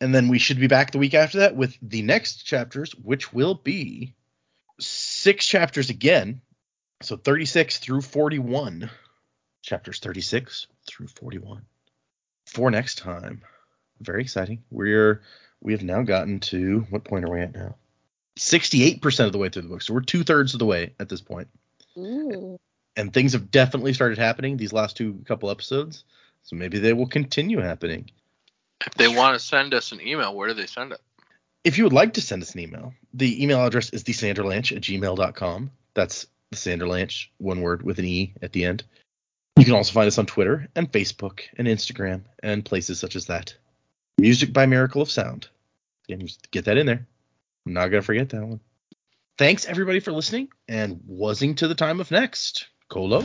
and then we should be back the week after that with the next chapters, which will be six chapters again. So 36 through 41. Chapters 36 through 41. For next time very exciting. We're we have now gotten to what point are we at now? 68% of the way through the book. So we're two thirds of the way at this point. Ooh. And things have definitely started happening these last two couple episodes. So maybe they will continue happening. if they want to send us an email, where do they send it? If you would like to send us an email, the email address is thesanderlanche at gmail.com. That's the Sanderlanche, one word with an E at the end. You can also find us on Twitter and Facebook and Instagram and places such as that. Music by Miracle of Sound. Get that in there. I'm not going to forget that one. Thanks, everybody, for listening, and wasing to the time of next. Colo.